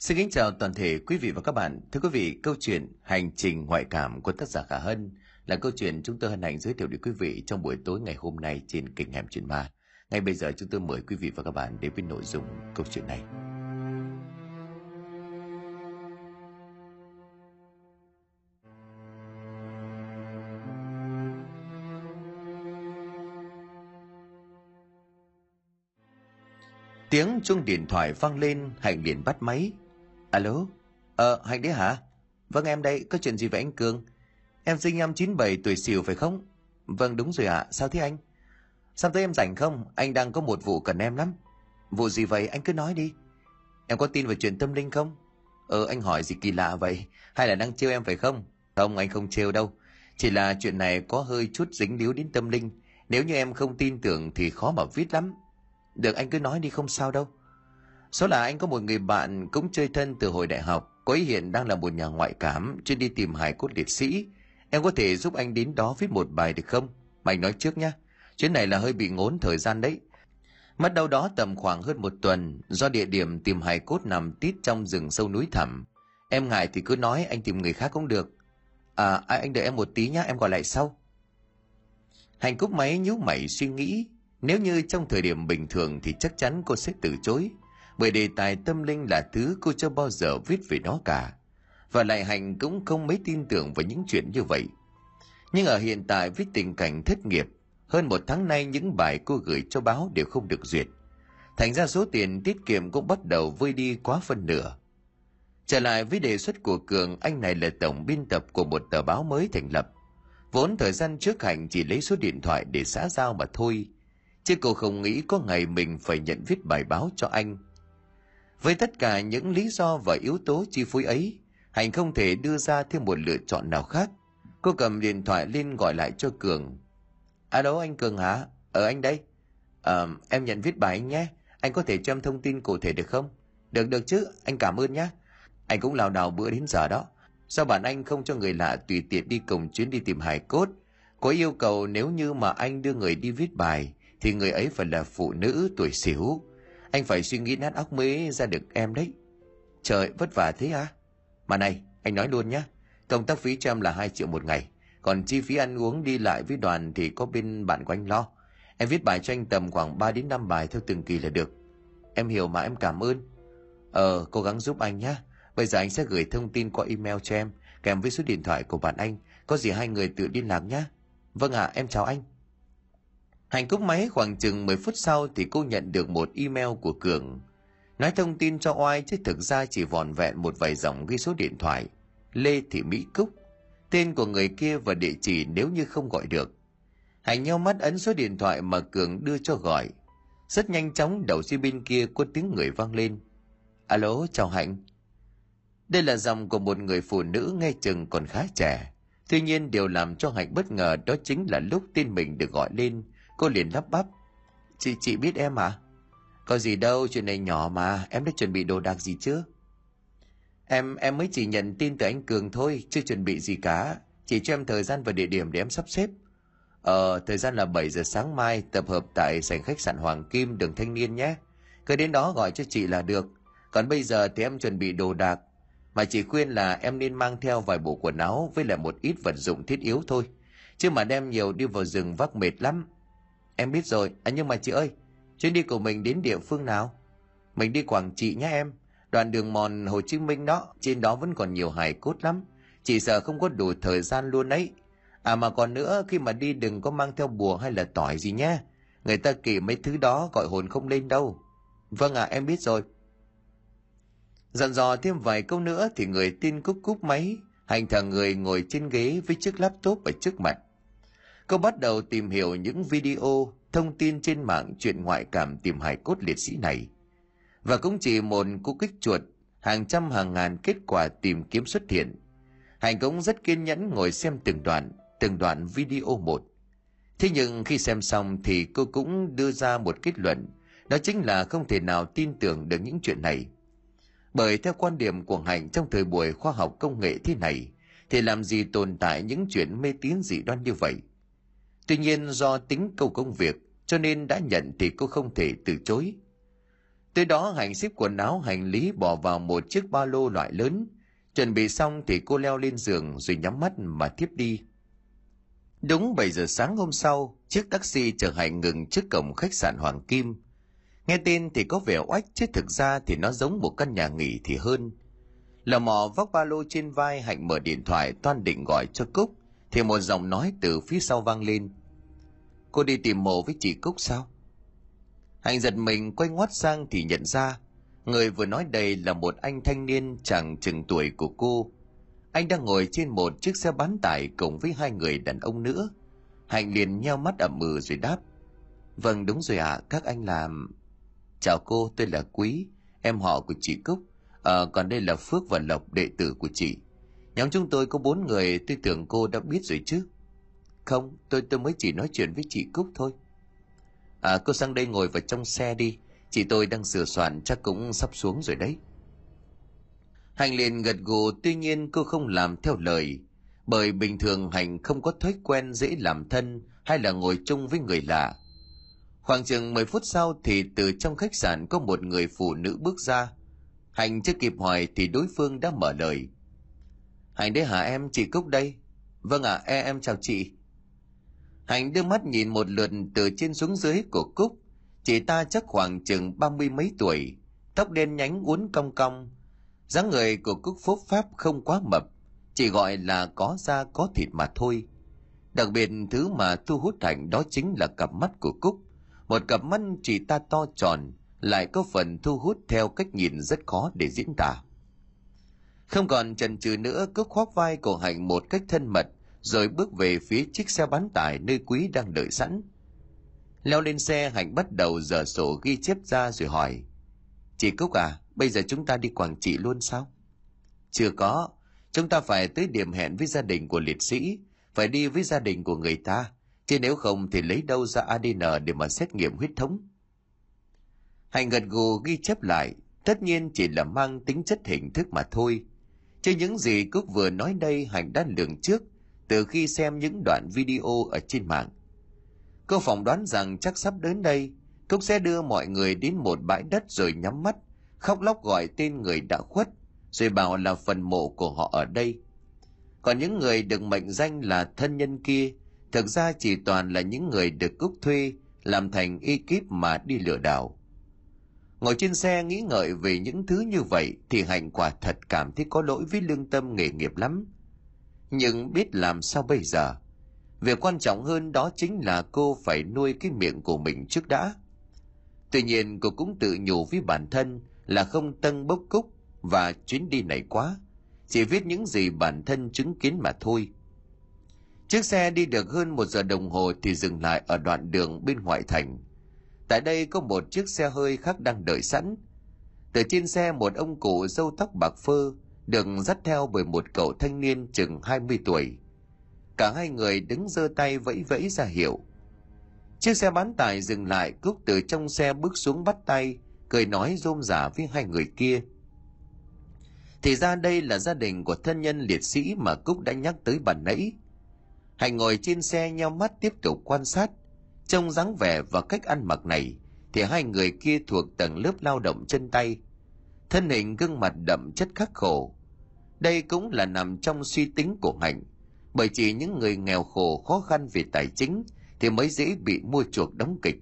Xin kính chào toàn thể quý vị và các bạn. Thưa quý vị, câu chuyện Hành trình ngoại cảm của tác giả Khả Hân là câu chuyện chúng tôi hân hạnh giới thiệu đến quý vị trong buổi tối ngày hôm nay trên kênh Hẻm Chuyện Ma. Ngay bây giờ chúng tôi mời quý vị và các bạn đến với nội dung câu chuyện này. Tiếng chuông điện thoại vang lên, Hạnh liền bắt máy. Alo? Ờ, Hạnh đấy hả? Vâng em đây, có chuyện gì vậy anh Cường? Em sinh năm 97 tuổi xỉu phải không? Vâng đúng rồi ạ, à. sao thế anh? Sao tới em rảnh không? Anh đang có một vụ cần em lắm. Vụ gì vậy? Anh cứ nói đi. Em có tin vào chuyện tâm linh không? Ờ, anh hỏi gì kỳ lạ vậy? Hay là đang trêu em phải không? Không, anh không trêu đâu. Chỉ là chuyện này có hơi chút dính líu đến tâm linh. Nếu như em không tin tưởng thì khó mà viết lắm. Được anh cứ nói đi không sao đâu. Số là anh có một người bạn cũng chơi thân từ hồi đại học. Cô ấy hiện đang là một nhà ngoại cảm, chuyên đi tìm hài cốt liệt sĩ. Em có thể giúp anh đến đó viết một bài được không? Mà anh nói trước nhé. Chuyến này là hơi bị ngốn thời gian đấy. Mất đâu đó tầm khoảng hơn một tuần, do địa điểm tìm hài cốt nằm tít trong rừng sâu núi thẳm. Em ngại thì cứ nói anh tìm người khác cũng được. À, anh đợi em một tí nhá, em gọi lại sau. Hành cúc máy nhíu mày suy nghĩ, nếu như trong thời điểm bình thường thì chắc chắn cô sẽ từ chối, bởi đề tài tâm linh là thứ cô chưa bao giờ viết về nó cả. Và lại Hạnh cũng không mấy tin tưởng vào những chuyện như vậy. Nhưng ở hiện tại với tình cảnh thất nghiệp, hơn một tháng nay những bài cô gửi cho báo đều không được duyệt. Thành ra số tiền tiết kiệm cũng bắt đầu vơi đi quá phân nửa. Trở lại với đề xuất của Cường, anh này là tổng biên tập của một tờ báo mới thành lập. Vốn thời gian trước Hạnh chỉ lấy số điện thoại để xã giao mà thôi, chứ cô không nghĩ có ngày mình phải nhận viết bài báo cho anh. Với tất cả những lý do và yếu tố chi phối ấy, Hạnh không thể đưa ra thêm một lựa chọn nào khác. Cô cầm điện thoại lên gọi lại cho Cường. Alo anh Cường hả? Ở anh đây. À, em nhận viết bài anh nhé. Anh có thể cho em thông tin cụ thể được không? Được được chứ, anh cảm ơn nhé. Anh cũng lào đảo bữa đến giờ đó. Sao bạn anh không cho người lạ tùy tiện đi cùng chuyến đi tìm hải cốt? Có yêu cầu nếu như mà anh đưa người đi viết bài thì người ấy phải là phụ nữ tuổi xỉu. Anh phải suy nghĩ nát óc mới ra được em đấy. Trời, vất vả thế à? Mà này, anh nói luôn nhé. Công tác phí cho em là 2 triệu một ngày. Còn chi phí ăn uống đi lại với đoàn thì có bên bạn của anh lo. Em viết bài cho anh tầm khoảng 3 đến 5 bài theo từng kỳ là được. Em hiểu mà em cảm ơn. Ờ, cố gắng giúp anh nhé. Bây giờ anh sẽ gửi thông tin qua email cho em, kèm với số điện thoại của bạn anh. Có gì hai người tự liên lạc nhé. Vâng ạ, à, em chào anh. Hạnh cúp máy khoảng chừng 10 phút sau thì cô nhận được một email của Cường. Nói thông tin cho oai chứ thực ra chỉ vòn vẹn một vài dòng ghi số điện thoại. Lê Thị Mỹ Cúc. Tên của người kia và địa chỉ nếu như không gọi được. Hạnh nhau mắt ấn số điện thoại mà Cường đưa cho gọi. Rất nhanh chóng đầu dây bên kia có tiếng người vang lên. Alo, chào Hạnh. Đây là dòng của một người phụ nữ nghe chừng còn khá trẻ. Tuy nhiên điều làm cho Hạnh bất ngờ đó chính là lúc tên mình được gọi lên Cô liền lắp bắp. Chị, chị biết em à? Có gì đâu, chuyện này nhỏ mà, em đã chuẩn bị đồ đạc gì chưa? Em em mới chỉ nhận tin từ anh Cường thôi, chưa chuẩn bị gì cả. Chỉ cho em thời gian và địa điểm để em sắp xếp. Ờ, thời gian là 7 giờ sáng mai, tập hợp tại sảnh khách sạn Hoàng Kim, đường Thanh Niên nhé. Cứ đến đó gọi cho chị là được. Còn bây giờ thì em chuẩn bị đồ đạc. Mà chị khuyên là em nên mang theo vài bộ quần áo với lại một ít vật dụng thiết yếu thôi. Chứ mà đem nhiều đi vào rừng vác mệt lắm. Em biết rồi, à, nhưng mà chị ơi, chuyến đi của mình đến địa phương nào? Mình đi Quảng Trị nhé em. Đoạn đường mòn Hồ Chí Minh đó, trên đó vẫn còn nhiều hài cốt lắm. Chị sợ không có đủ thời gian luôn ấy. À mà còn nữa, khi mà đi đừng có mang theo bùa hay là tỏi gì nhé. Người ta kỷ mấy thứ đó gọi hồn không lên đâu. Vâng ạ, à, em biết rồi. Dặn dò thêm vài câu nữa thì người tin cúc cúc máy, hành thờ người ngồi trên ghế với chiếc laptop ở trước mặt. Cô bắt đầu tìm hiểu những video, thông tin trên mạng chuyện ngoại cảm tìm hài cốt liệt sĩ này. Và cũng chỉ một cú kích chuột, hàng trăm hàng ngàn kết quả tìm kiếm xuất hiện. Hành cũng rất kiên nhẫn ngồi xem từng đoạn, từng đoạn video một. Thế nhưng khi xem xong thì cô cũng đưa ra một kết luận, đó chính là không thể nào tin tưởng được những chuyện này. Bởi theo quan điểm của hạnh trong thời buổi khoa học công nghệ thế này, thì làm gì tồn tại những chuyện mê tín dị đoan như vậy? Tuy nhiên do tính câu công việc cho nên đã nhận thì cô không thể từ chối. Tới đó Hạnh xếp quần áo hành lý bỏ vào một chiếc ba lô loại lớn. Chuẩn bị xong thì cô leo lên giường rồi nhắm mắt mà tiếp đi. Đúng 7 giờ sáng hôm sau, chiếc taxi chở Hạnh ngừng trước cổng khách sạn Hoàng Kim. Nghe tin thì có vẻ oách chứ thực ra thì nó giống một căn nhà nghỉ thì hơn. Lò mò vác ba lô trên vai Hạnh mở điện thoại toan định gọi cho Cúc thì một giọng nói từ phía sau vang lên. Cô đi tìm mộ với chị Cúc sao? Hạnh giật mình quay ngoắt sang thì nhận ra người vừa nói đây là một anh thanh niên chẳng chừng tuổi của cô. Anh đang ngồi trên một chiếc xe bán tải cùng với hai người đàn ông nữa. Hạnh liền nheo mắt ậm ừ rồi đáp. Vâng đúng rồi ạ, à, các anh làm... Chào cô, tôi là Quý, em họ của chị Cúc. À, còn đây là Phước và Lộc, đệ tử của chị. Nhóm chúng tôi có bốn người, tôi tưởng cô đã biết rồi chứ. Không, tôi tôi mới chỉ nói chuyện với chị Cúc thôi. À, cô sang đây ngồi vào trong xe đi. Chị tôi đang sửa soạn chắc cũng sắp xuống rồi đấy. Hành liền gật gù tuy nhiên cô không làm theo lời. Bởi bình thường Hành không có thói quen dễ làm thân hay là ngồi chung với người lạ. Khoảng chừng 10 phút sau thì từ trong khách sạn có một người phụ nữ bước ra. Hành chưa kịp hỏi thì đối phương đã mở lời. Hành đấy hả em, chị Cúc đây. Vâng ạ, à, em, em chào chị. Hạnh đưa mắt nhìn một lượt từ trên xuống dưới của Cúc. Chị ta chắc khoảng chừng ba mươi mấy tuổi, tóc đen nhánh uốn cong cong. dáng người của Cúc phúc pháp không quá mập, chỉ gọi là có da có thịt mà thôi. Đặc biệt thứ mà thu hút Hành đó chính là cặp mắt của Cúc. Một cặp mắt chị ta to tròn, lại có phần thu hút theo cách nhìn rất khó để diễn tả. Không còn chần chừ nữa, Cúc khoác vai của Hạnh một cách thân mật, rồi bước về phía chiếc xe bán tải nơi quý đang đợi sẵn. Leo lên xe Hạnh bắt đầu dở sổ ghi chép ra rồi hỏi. Chị Cúc à, bây giờ chúng ta đi Quảng Trị luôn sao? Chưa có, chúng ta phải tới điểm hẹn với gia đình của liệt sĩ, phải đi với gia đình của người ta, chứ nếu không thì lấy đâu ra ADN để mà xét nghiệm huyết thống. Hạnh gật gù ghi chép lại, tất nhiên chỉ là mang tính chất hình thức mà thôi. Chứ những gì Cúc vừa nói đây Hạnh đã lường trước từ khi xem những đoạn video ở trên mạng. Cô phỏng đoán rằng chắc sắp đến đây, Cúc sẽ đưa mọi người đến một bãi đất rồi nhắm mắt, khóc lóc gọi tên người đã khuất, rồi bảo là phần mộ của họ ở đây. Còn những người được mệnh danh là thân nhân kia, thực ra chỉ toàn là những người được Cúc thuê làm thành ekip mà đi lừa đảo. Ngồi trên xe nghĩ ngợi về những thứ như vậy thì Hạnh quả thật cảm thấy có lỗi với lương tâm nghề nghiệp lắm – nhưng biết làm sao bây giờ? Việc quan trọng hơn đó chính là cô phải nuôi cái miệng của mình trước đã. Tuy nhiên, cô cũng tự nhủ với bản thân là không tân bốc cúc và chuyến đi này quá. Chỉ viết những gì bản thân chứng kiến mà thôi. Chiếc xe đi được hơn một giờ đồng hồ thì dừng lại ở đoạn đường bên ngoại thành. Tại đây có một chiếc xe hơi khác đang đợi sẵn. Từ trên xe, một ông cụ râu tóc bạc phơ được dắt theo bởi một cậu thanh niên chừng 20 tuổi. Cả hai người đứng giơ tay vẫy vẫy ra hiệu. Chiếc xe bán tải dừng lại, Cúc từ trong xe bước xuống bắt tay, cười nói rôm rả với hai người kia. Thì ra đây là gia đình của thân nhân liệt sĩ mà Cúc đã nhắc tới bản nãy. Hành ngồi trên xe nhau mắt tiếp tục quan sát. Trông dáng vẻ và cách ăn mặc này, thì hai người kia thuộc tầng lớp lao động chân tay. Thân hình gương mặt đậm chất khắc khổ, đây cũng là nằm trong suy tính của Hạnh, bởi chỉ những người nghèo khổ khó khăn về tài chính thì mới dễ bị mua chuộc đóng kịch.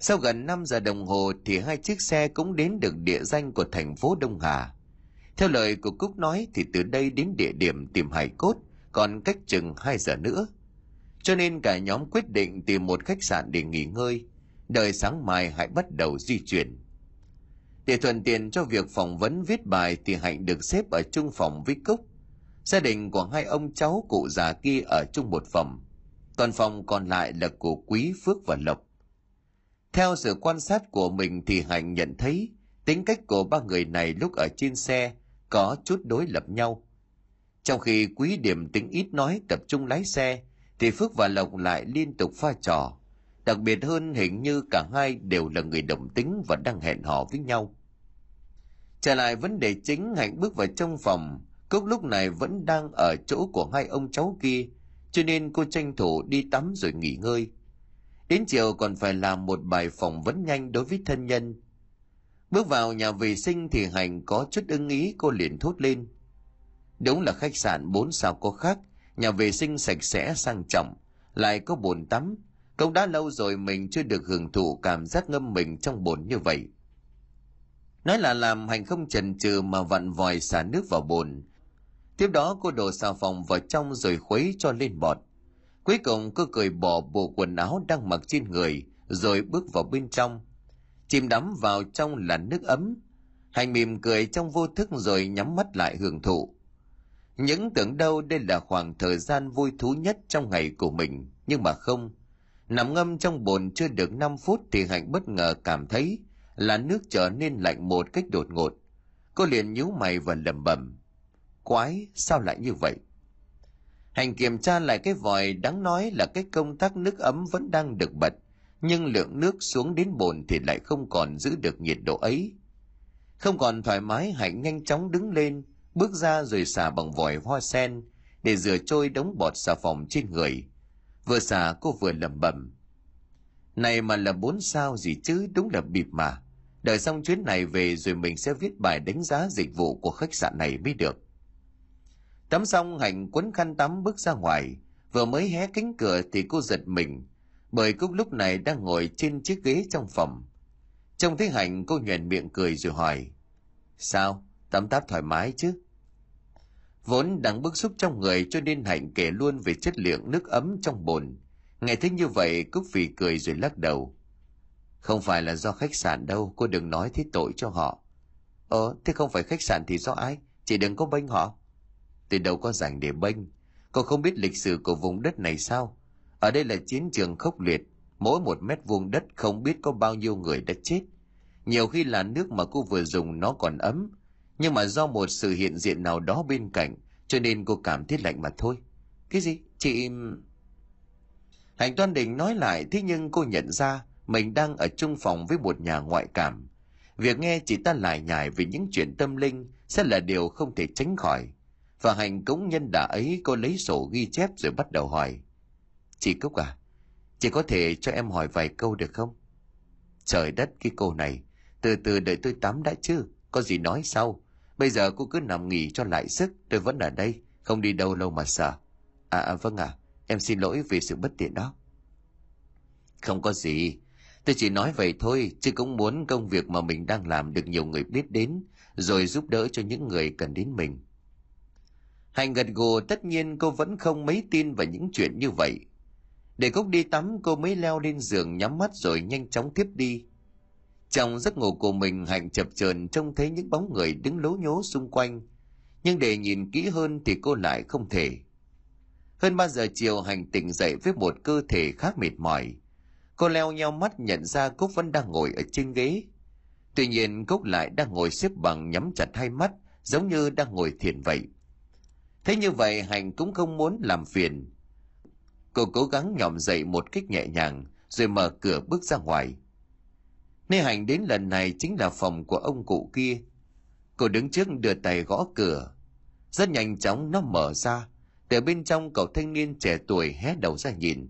Sau gần 5 giờ đồng hồ thì hai chiếc xe cũng đến được địa danh của thành phố Đông Hà. Theo lời của Cúc nói thì từ đây đến địa điểm tìm hải cốt còn cách chừng 2 giờ nữa. Cho nên cả nhóm quyết định tìm một khách sạn để nghỉ ngơi, đợi sáng mai hãy bắt đầu di chuyển. Để thuận tiện cho việc phỏng vấn viết bài thì Hạnh được xếp ở chung phòng với Cúc. Gia đình của hai ông cháu cụ già kia ở chung một phòng. Toàn phòng còn lại là của Quý, Phước và Lộc. Theo sự quan sát của mình thì Hạnh nhận thấy tính cách của ba người này lúc ở trên xe có chút đối lập nhau. Trong khi Quý điểm tính ít nói tập trung lái xe, thì Phước và Lộc lại liên tục pha trò. Đặc biệt hơn hình như cả hai đều là người đồng tính và đang hẹn hò với nhau. Trở lại vấn đề chính, Hạnh bước vào trong phòng. Cúc lúc này vẫn đang ở chỗ của hai ông cháu kia, cho nên cô tranh thủ đi tắm rồi nghỉ ngơi. Đến chiều còn phải làm một bài phỏng vấn nhanh đối với thân nhân. Bước vào nhà vệ sinh thì Hành có chút ưng ý cô liền thốt lên. Đúng là khách sạn 4 sao có khác, nhà vệ sinh sạch sẽ sang trọng, lại có bồn tắm. Cũng đã lâu rồi mình chưa được hưởng thụ cảm giác ngâm mình trong bồn như vậy. Nói là làm Hành không chần chừ mà vặn vòi xả nước vào bồn. Tiếp đó cô đổ xà phòng vào trong rồi khuấy cho lên bọt. Cuối cùng cô cười bỏ bộ quần áo đang mặc trên người, rồi bước vào bên trong chìm đắm vào trong là nước ấm hành mỉm cười trong vô thức rồi nhắm mắt lại hưởng thụ những tưởng đâu đây là khoảng thời gian vui thú nhất trong ngày của mình, nhưng mà không nằm ngâm trong bồn chưa được 5 phút thì hạnh bất ngờ cảm thấy là nước trở nên lạnh một cách đột ngột cô liền nhíu mày và lẩm bẩm quái sao lại như vậy hành kiểm tra lại cái vòi đáng nói là cái công tắc nước ấm vẫn đang được bật nhưng lượng nước xuống đến bồn thì lại không còn giữ được nhiệt độ ấy. Không còn thoải mái Hạnh nhanh chóng đứng lên, bước ra rồi xả bằng vòi hoa sen để rửa trôi đống bọt xà phòng trên người. Vừa xả cô vừa lẩm bẩm. Này mà là bốn sao gì chứ đúng là bịp mà. Đợi xong chuyến này về rồi mình sẽ viết bài đánh giá dịch vụ của khách sạn này mới được. Tắm xong Hạnh quấn khăn tắm bước ra ngoài. Vừa mới hé cánh cửa thì cô giật mình bởi Cúc lúc này đang ngồi trên chiếc ghế trong phòng. Trông thấy Hạnh cô nhuền miệng cười rồi hỏi, Sao, tắm táp thoải mái chứ? Vốn đang bức xúc trong người cho nên Hạnh kể luôn về chất lượng nước ấm trong bồn. Nghe thấy như vậy Cúc phì cười rồi lắc đầu. Không phải là do khách sạn đâu, cô đừng nói thế tội cho họ. Ờ, thế không phải khách sạn thì do ai? Chị đừng có bênh họ. Từ đâu có rảnh để bênh. Cô không biết lịch sử của vùng đất này sao? Ở đây là chiến trường khốc liệt, mỗi một mét vuông đất không biết có bao nhiêu người đã chết. Nhiều khi là nước mà cô vừa dùng nó còn ấm, nhưng mà do một sự hiện diện nào đó bên cạnh, cho nên cô cảm thấy lạnh mà thôi. Cái gì? Chị... Hành toan định nói lại, thế nhưng cô nhận ra mình đang ở chung phòng với một nhà ngoại cảm. Việc nghe chị ta lải nhải về những chuyện tâm linh sẽ là điều không thể tránh khỏi. Và hành cũng nhân đã ấy cô lấy sổ ghi chép rồi bắt đầu hỏi. Chị Cúc à, chị có thể cho em hỏi vài câu được không? Trời đất cái cô này, từ từ đợi tôi tắm đã chứ, có gì nói sau. Bây giờ cô cứ nằm nghỉ cho lại sức, tôi vẫn ở đây, không đi đâu lâu mà sợ. À, à vâng à, em xin lỗi vì sự bất tiện đó. Không có gì, tôi chỉ nói vậy thôi, chứ cũng muốn công việc mà mình đang làm được nhiều người biết đến, rồi giúp đỡ cho những người cần đến mình. Hành gật gù tất nhiên cô vẫn không mấy tin vào những chuyện như vậy, để Cúc đi tắm cô mới leo lên giường nhắm mắt rồi nhanh chóng tiếp đi. Trong giấc ngủ của mình Hạnh chập chờn trông thấy những bóng người đứng lố nhố xung quanh. Nhưng để nhìn kỹ hơn thì cô lại không thể. Hơn ba giờ chiều Hạnh tỉnh dậy với một cơ thể khá mệt mỏi. Cô leo nhau mắt nhận ra Cúc vẫn đang ngồi ở trên ghế. Tuy nhiên Cúc lại đang ngồi xếp bằng nhắm chặt hai mắt giống như đang ngồi thiền vậy. Thế như vậy Hạnh cũng không muốn làm phiền Cô cố gắng nhòm dậy một cách nhẹ nhàng, rồi mở cửa bước ra ngoài. Nơi hành đến lần này chính là phòng của ông cụ kia. Cô đứng trước đưa tay gõ cửa. Rất nhanh chóng nó mở ra. Từ bên trong cậu thanh niên trẻ tuổi hé đầu ra nhìn.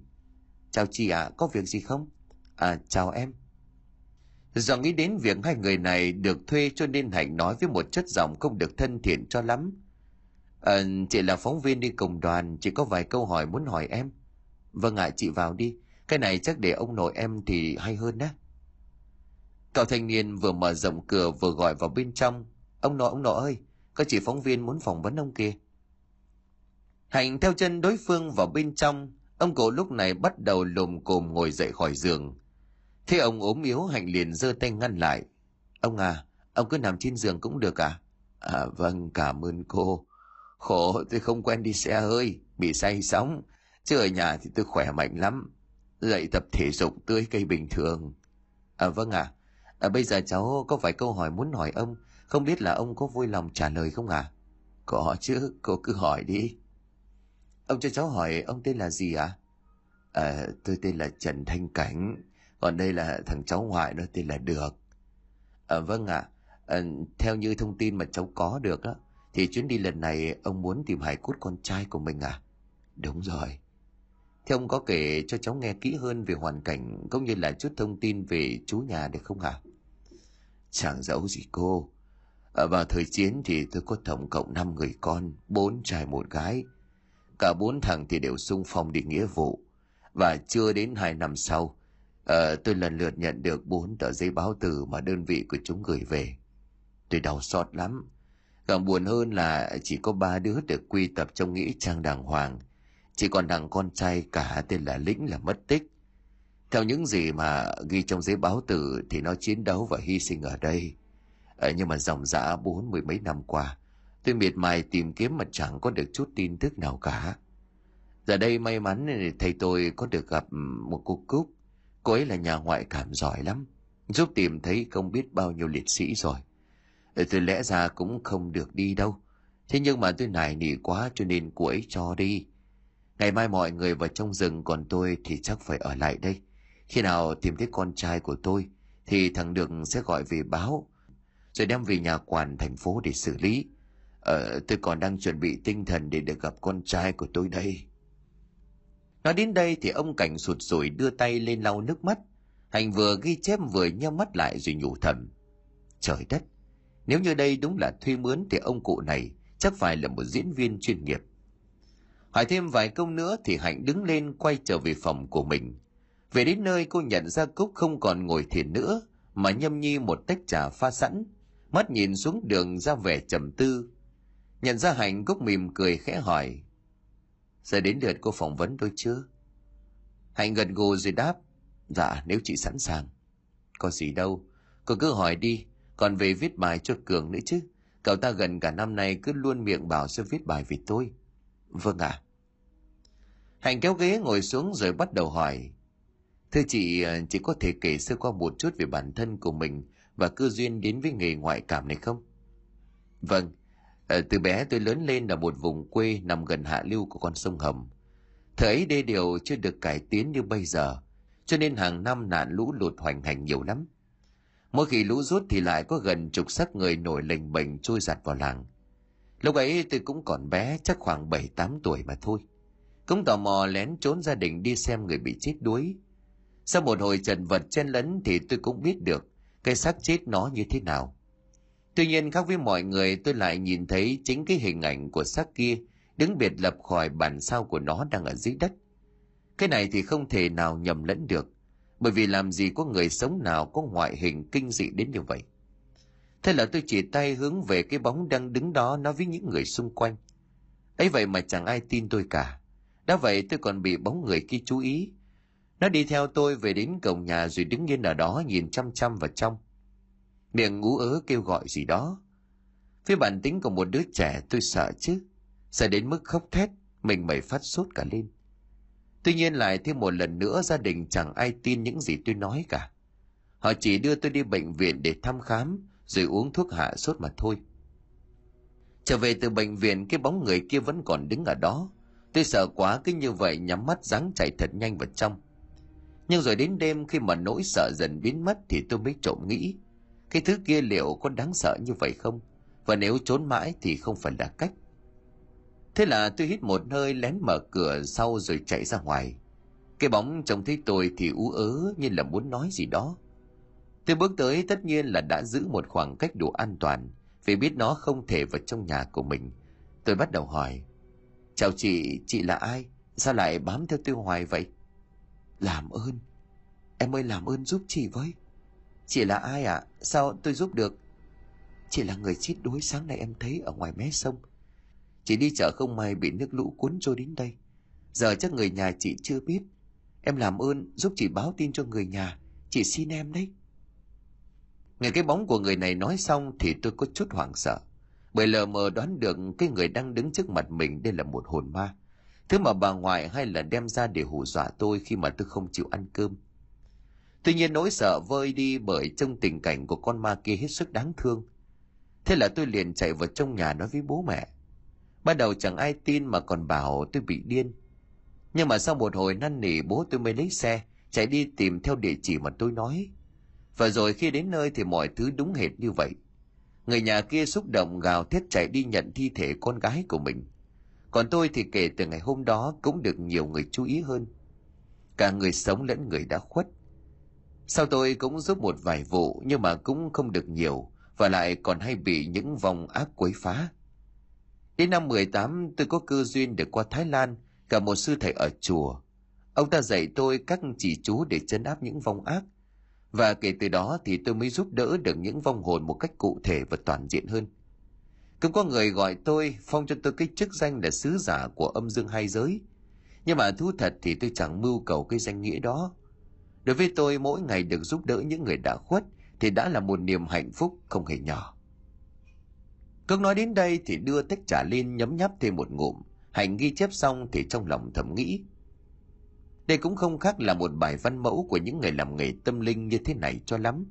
Chào chị ạ, có việc gì không? À, chào em. Do nghĩ đến việc hai người này được thuê cho nên Hạnh nói với một chất giọng không được thân thiện cho lắm. À, chị là phóng viên đi cùng đoàn, chỉ có vài câu hỏi muốn hỏi em. Vâng ạ, chị vào đi. Cái này chắc để ông nội em thì hay hơn đó. Cậu thanh niên vừa mở rộng cửa vừa gọi vào bên trong. Ông nội, ông nội ơi, có chỉ phóng viên muốn phỏng vấn ông kia. Hạnh theo chân đối phương vào bên trong, ông cụ lúc này bắt đầu lồm cồm ngồi dậy khỏi giường. Thế ông ốm yếu Hạnh liền giơ tay ngăn lại. Ông à, ông cứ nằm trên giường cũng được à? À vâng, cảm ơn cô. Khổ tôi không quen đi xe hơi, bị say sóng, Chứ ở nhà thì tôi khỏe mạnh lắm. Dậy tập thể dục tươi cây bình thường. À vâng. À à, bây giờ cháu có vài câu hỏi muốn hỏi ông. Không biết là ông có vui lòng trả lời không ạ? À? Có chứ, cô cứ hỏi đi. Ông cho cháu hỏi ông tên là gì ạ? À? à, tôi tên là Trần Thanh Cảnh. Còn đây là thằng cháu ngoại nó tên là Được. À, vâng ạ. À. À, theo như thông tin mà cháu có được á, thì chuyến đi lần này ông muốn tìm hải cốt con trai của mình à? Đúng rồi. Thế ông có kể cho cháu nghe kỹ hơn về hoàn cảnh cũng như là chút thông tin về chú nhà được không hả? Chẳng giấu gì cô. Ở vào thời chiến thì tôi có tổng cộng 5 người con, bốn trai một gái. Cả bốn thằng thì đều sung phong đi nghĩa vụ. Và chưa đến hai năm sau, à, tôi lần lượt nhận được bốn tờ giấy báo từ mà đơn vị của chúng gửi về. Tôi đau xót lắm. Càng buồn hơn là chỉ có ba đứa được quy tập trong nghĩa trang đàng hoàng. Chỉ còn thằng con trai cả tên là Lĩnh là mất tích. Theo những gì mà ghi trong giấy báo tử thì nó chiến đấu và hy sinh ở đây. À, nhưng mà dòng dã bốn mười mấy năm qua, tôi miệt mài tìm kiếm mà chẳng có được chút tin tức nào cả. Giờ đây may mắn thầy tôi có được gặp ừ, một cô Cúc. Cô ấy là nhà ngoại cảm giỏi lắm, giúp tìm thấy không biết bao nhiêu liệt sĩ rồi. Ờ, tôi lẽ ra cũng không được đi đâu. Thế nhưng mà tôi nài nỉ quá cho nên cô ấy cho đi. Ngày mai mọi người vào trong rừng còn tôi thì chắc phải ở lại đây. Khi nào tìm thấy con trai của tôi thì thằng Đường sẽ gọi về báo rồi đem về nhà quản thành phố để xử lý. Ờ, tôi còn đang chuẩn bị tinh thần để được gặp con trai của tôi đây. Nói đến đây thì ông Cảnh sụt sùi đưa tay lên lau nước mắt. Hành vừa ghi chép vừa nhắm mắt lại rồi nhủ thầm. Trời đất, nếu như đây đúng là thuê mướn thì ông cụ này chắc phải là một diễn viên chuyên nghiệp. Hỏi thêm vài câu nữa thì Hạnh đứng lên quay trở về phòng của mình. Về đến nơi cô nhận ra Cúc không còn ngồi thiền nữa mà nhâm nhi một tách trà pha sẵn, mắt nhìn xuống đường ra vẻ trầm tư. Nhận ra Hạnh Cúc mỉm cười khẽ hỏi. Giờ đến lượt cô phỏng vấn tôi chưa? Hạnh gần gù rồi đáp. Dạ nếu chị sẵn sàng. Có gì đâu, cô cứ hỏi đi, còn về viết bài cho Cường nữa chứ. Cậu ta gần cả năm nay cứ luôn miệng bảo sẽ viết bài vì tôi. Vâng ạ. À. Hạnh kéo ghế ngồi xuống rồi bắt đầu hỏi. Thưa chị, ờ, chị có thể kể sơ qua một chút về bản thân của mình và cư duyên đến với nghề ngoại cảm này không? Vâng, ờ, từ bé tôi lớn lên ở một vùng quê nằm gần hạ lưu của con sông Hồng. Thời ấy đê điều chưa được cải tiến như bây giờ, cho nên hàng năm nạn lũ lụt hoành hành nhiều lắm. Mỗi khi lũ rút thì lại có gần chục xác người nổi lềnh bềnh trôi giặt vào làng. Lúc ấy tôi cũng còn bé, chắc khoảng 7-8 tuổi mà thôi. Cũng tò mò lén trốn gia đình đi xem người bị chết đuối. Sau một hồi trần vật chen lấn thì tôi cũng biết được cái xác chết nó như thế nào. Tuy nhiên khác với mọi người tôi lại nhìn thấy chính cái hình ảnh của xác kia đứng biệt lập khỏi bản sao của nó đang ở dưới đất. Cái này thì không thể nào nhầm lẫn được, bởi vì làm gì có người sống nào có ngoại hình kinh dị đến như vậy. Thế là tôi chỉ tay hướng về cái bóng đang đứng đó nói với những người xung quanh. ấy vậy mà chẳng ai tin tôi cả. Đã vậy tôi còn bị bóng người kia chú ý. Nó đi theo tôi về đến cổng nhà rồi đứng yên ở đó nhìn chăm chăm vào trong. Miệng ngú ớ kêu gọi gì đó. Phía bản tính của một đứa trẻ tôi sợ chứ. Sợ đến mức khóc thét, mình mẩy phát sốt cả lên. Tuy nhiên lại thêm một lần nữa gia đình chẳng ai tin những gì tôi nói cả. Họ chỉ đưa tôi đi bệnh viện để thăm khám rồi uống thuốc hạ sốt mà thôi. Trở về từ bệnh viện cái bóng người kia vẫn còn đứng ở đó. Tôi sợ quá, cứ như vậy nhắm mắt ráng chạy thật nhanh vào trong. Nhưng rồi đến đêm khi mà nỗi sợ dần biến mất thì tôi mới trộm nghĩ. Cái thứ kia liệu có đáng sợ như vậy không? Và nếu trốn mãi thì không phải là cách. Thế là tôi hít một hơi, lén mở cửa sau rồi chạy ra ngoài. Cái bóng trông thấy tôi thì ú ớ như là muốn nói gì đó. Tôi bước tới, tất nhiên là đã giữ một khoảng cách đủ an toàn, vì biết nó không thể vào trong nhà của mình. Tôi bắt đầu hỏi. Chào chị, chị là ai? Sao lại bám theo tôi hoài vậy? Làm ơn. Em ơi làm ơn giúp chị với. Chị là ai ạ? À? Sao tôi giúp được? Chị là người chết đuối sáng nay em thấy ở ngoài mé sông. Chị đi chợ không may bị nước lũ cuốn trôi đến đây. Giờ chắc người nhà chị chưa biết. Em làm ơn giúp chị báo tin cho người nhà. Chị xin em đấy. Nghe cái bóng của người này nói xong thì tôi có chút hoảng sợ. Bởi lờ mờ đoán được cái người đang đứng trước mặt mình đây là một hồn ma. Thứ mà bà ngoại hay là đem ra để hù dọa tôi khi mà tôi không chịu ăn cơm. Tuy nhiên nỗi sợ vơi đi bởi trong tình cảnh của con ma kia hết sức đáng thương. Thế là tôi liền chạy vào trong nhà nói với bố mẹ. Ban đầu chẳng ai tin mà còn bảo tôi bị điên. Nhưng mà sau một hồi năn nỉ bố tôi mới lấy xe, chạy đi tìm theo địa chỉ mà tôi nói. Và rồi khi đến nơi thì mọi thứ đúng hệt như vậy. Người nhà kia xúc động gào thét chạy đi nhận thi thể con gái của mình. Còn tôi thì kể từ ngày hôm đó cũng được nhiều người chú ý hơn. Cả người sống lẫn người đã khuất. Sau tôi cũng giúp một vài vụ nhưng mà cũng không được nhiều và lại còn hay bị những vòng ác quấy phá. Đến năm 18 tôi có cơ duyên được qua Thái Lan, gặp một sư thầy ở chùa. Ông ta dạy tôi các chỉ chú để chấn áp những vong ác. Và kể từ đó thì tôi mới giúp đỡ được những vong hồn một cách cụ thể và toàn diện hơn. Cũng có người gọi tôi, phong cho tôi cái chức danh là sứ giả của âm dương hai giới. Nhưng mà thú thật thì tôi chẳng mưu cầu cái danh nghĩa đó. Đối với tôi mỗi ngày được giúp đỡ những người đã khuất thì đã là một niềm hạnh phúc không hề nhỏ. Cước nói đến đây thì đưa tách trà lên nhấm nháp thêm một ngụm. Hạnh ghi chép xong thì trong lòng thầm nghĩ. Đây cũng không khác là một bài văn mẫu của những người làm nghề tâm linh như thế này cho lắm.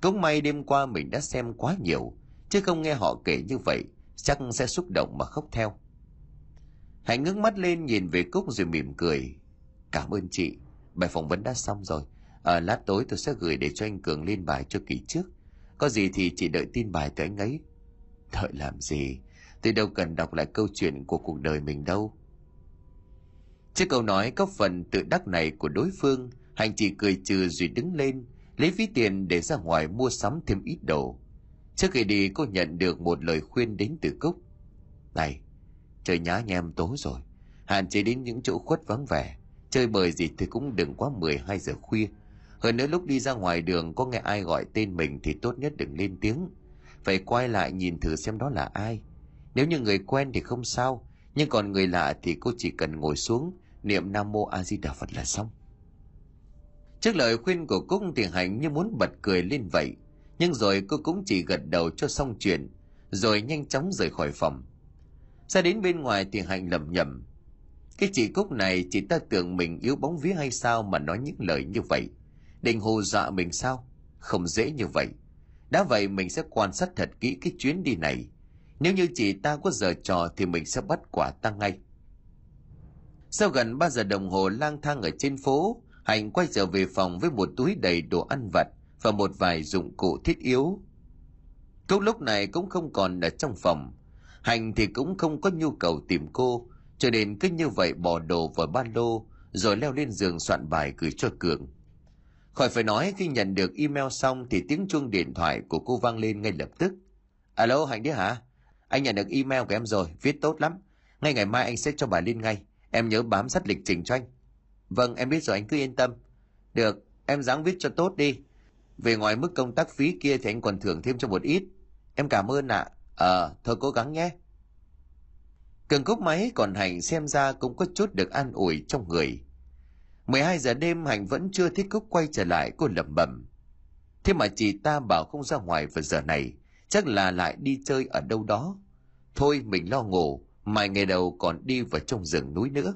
Cũng may đêm qua mình đã xem quá nhiều, chứ không nghe họ kể như vậy, chắc sẽ xúc động mà khóc theo. Hạnh ngước mắt lên nhìn về Cúc rồi mỉm cười. Cảm ơn chị, bài phỏng vấn đã xong rồi. À, lát tối tôi sẽ gửi để cho anh Cường lên bài cho kỳ trước. Có gì thì chị đợi tin bài từ anh ấy. Đợi làm gì? Tôi đâu cần đọc lại câu chuyện của cuộc đời mình đâu. Trước câu nói có phần tự đắc này của đối phương, Hành chỉ cười trừ rồi đứng lên, lấy ví tiền để ra ngoài mua sắm thêm ít đồ. Trước khi đi cô nhận được một lời khuyên đến từ Cúc. Này, trời nhá nhem tối rồi, hạn chế đến những chỗ khuất vắng vẻ. Chơi bời gì thì cũng đừng quá 12 giờ khuya. Hơn nữa lúc đi ra ngoài đường có nghe ai gọi tên mình thì tốt nhất đừng lên tiếng. Phải quay lại nhìn thử xem đó là ai. Nếu như người quen thì không sao, nhưng còn người lạ thì cô chỉ cần ngồi xuống, niệm Nam Mô A Di Đà Phật là xong. Trước lời khuyên của Cúc thì Hạnh như muốn bật cười lên vậy, nhưng rồi cô cũng chỉ gật đầu cho xong chuyện, rồi nhanh chóng rời khỏi phòng. Ra đến bên ngoài thì Hạnh lầm nhầm. Cái chị Cúc này chị ta tưởng mình yếu bóng vía hay sao mà nói những lời như vậy. Định hù dọa mình sao? Không dễ như vậy. Đã vậy mình sẽ quan sát thật kỹ cái chuyến đi này. Nếu như chị ta có giờ trò thì mình sẽ bắt quả tăng ngay. Sau gần 3 giờ đồng hồ lang thang ở trên phố, Hạnh quay trở về phòng với một túi đầy đồ ăn vặt và một vài dụng cụ thiết yếu. Câu lúc này cũng không còn ở trong phòng. Hạnh thì cũng không có nhu cầu tìm cô, cho nên cứ như vậy bỏ đồ vào ba lô, rồi leo lên giường soạn bài gửi cho Cường. Khỏi phải nói khi nhận được email xong thì tiếng chuông điện thoại của cô vang lên ngay lập tức. Alo Hạnh đấy hả? Anh nhận được email của em rồi, viết tốt lắm. Ngay ngày mai anh sẽ cho bà lên ngay. Em nhớ bám sát lịch trình cho anh. Vâng, em biết rồi anh cứ yên tâm. Được, em dáng viết cho tốt đi. Về ngoài mức công tác phí kia thì anh còn thưởng thêm cho một ít. Em cảm ơn ạ. À. Ờ, thôi cố gắng nhé. Cường cúc máy còn Hành xem ra cũng có chút được an ủi trong người. 12 giờ đêm Hành vẫn chưa thích Cúc quay trở lại cô lẩm bẩm. Thế mà chị ta bảo không ra ngoài vào giờ này, chắc là lại đi chơi ở đâu đó. Thôi mình lo ngủ, mai ngày đầu còn đi vào trong rừng núi nữa.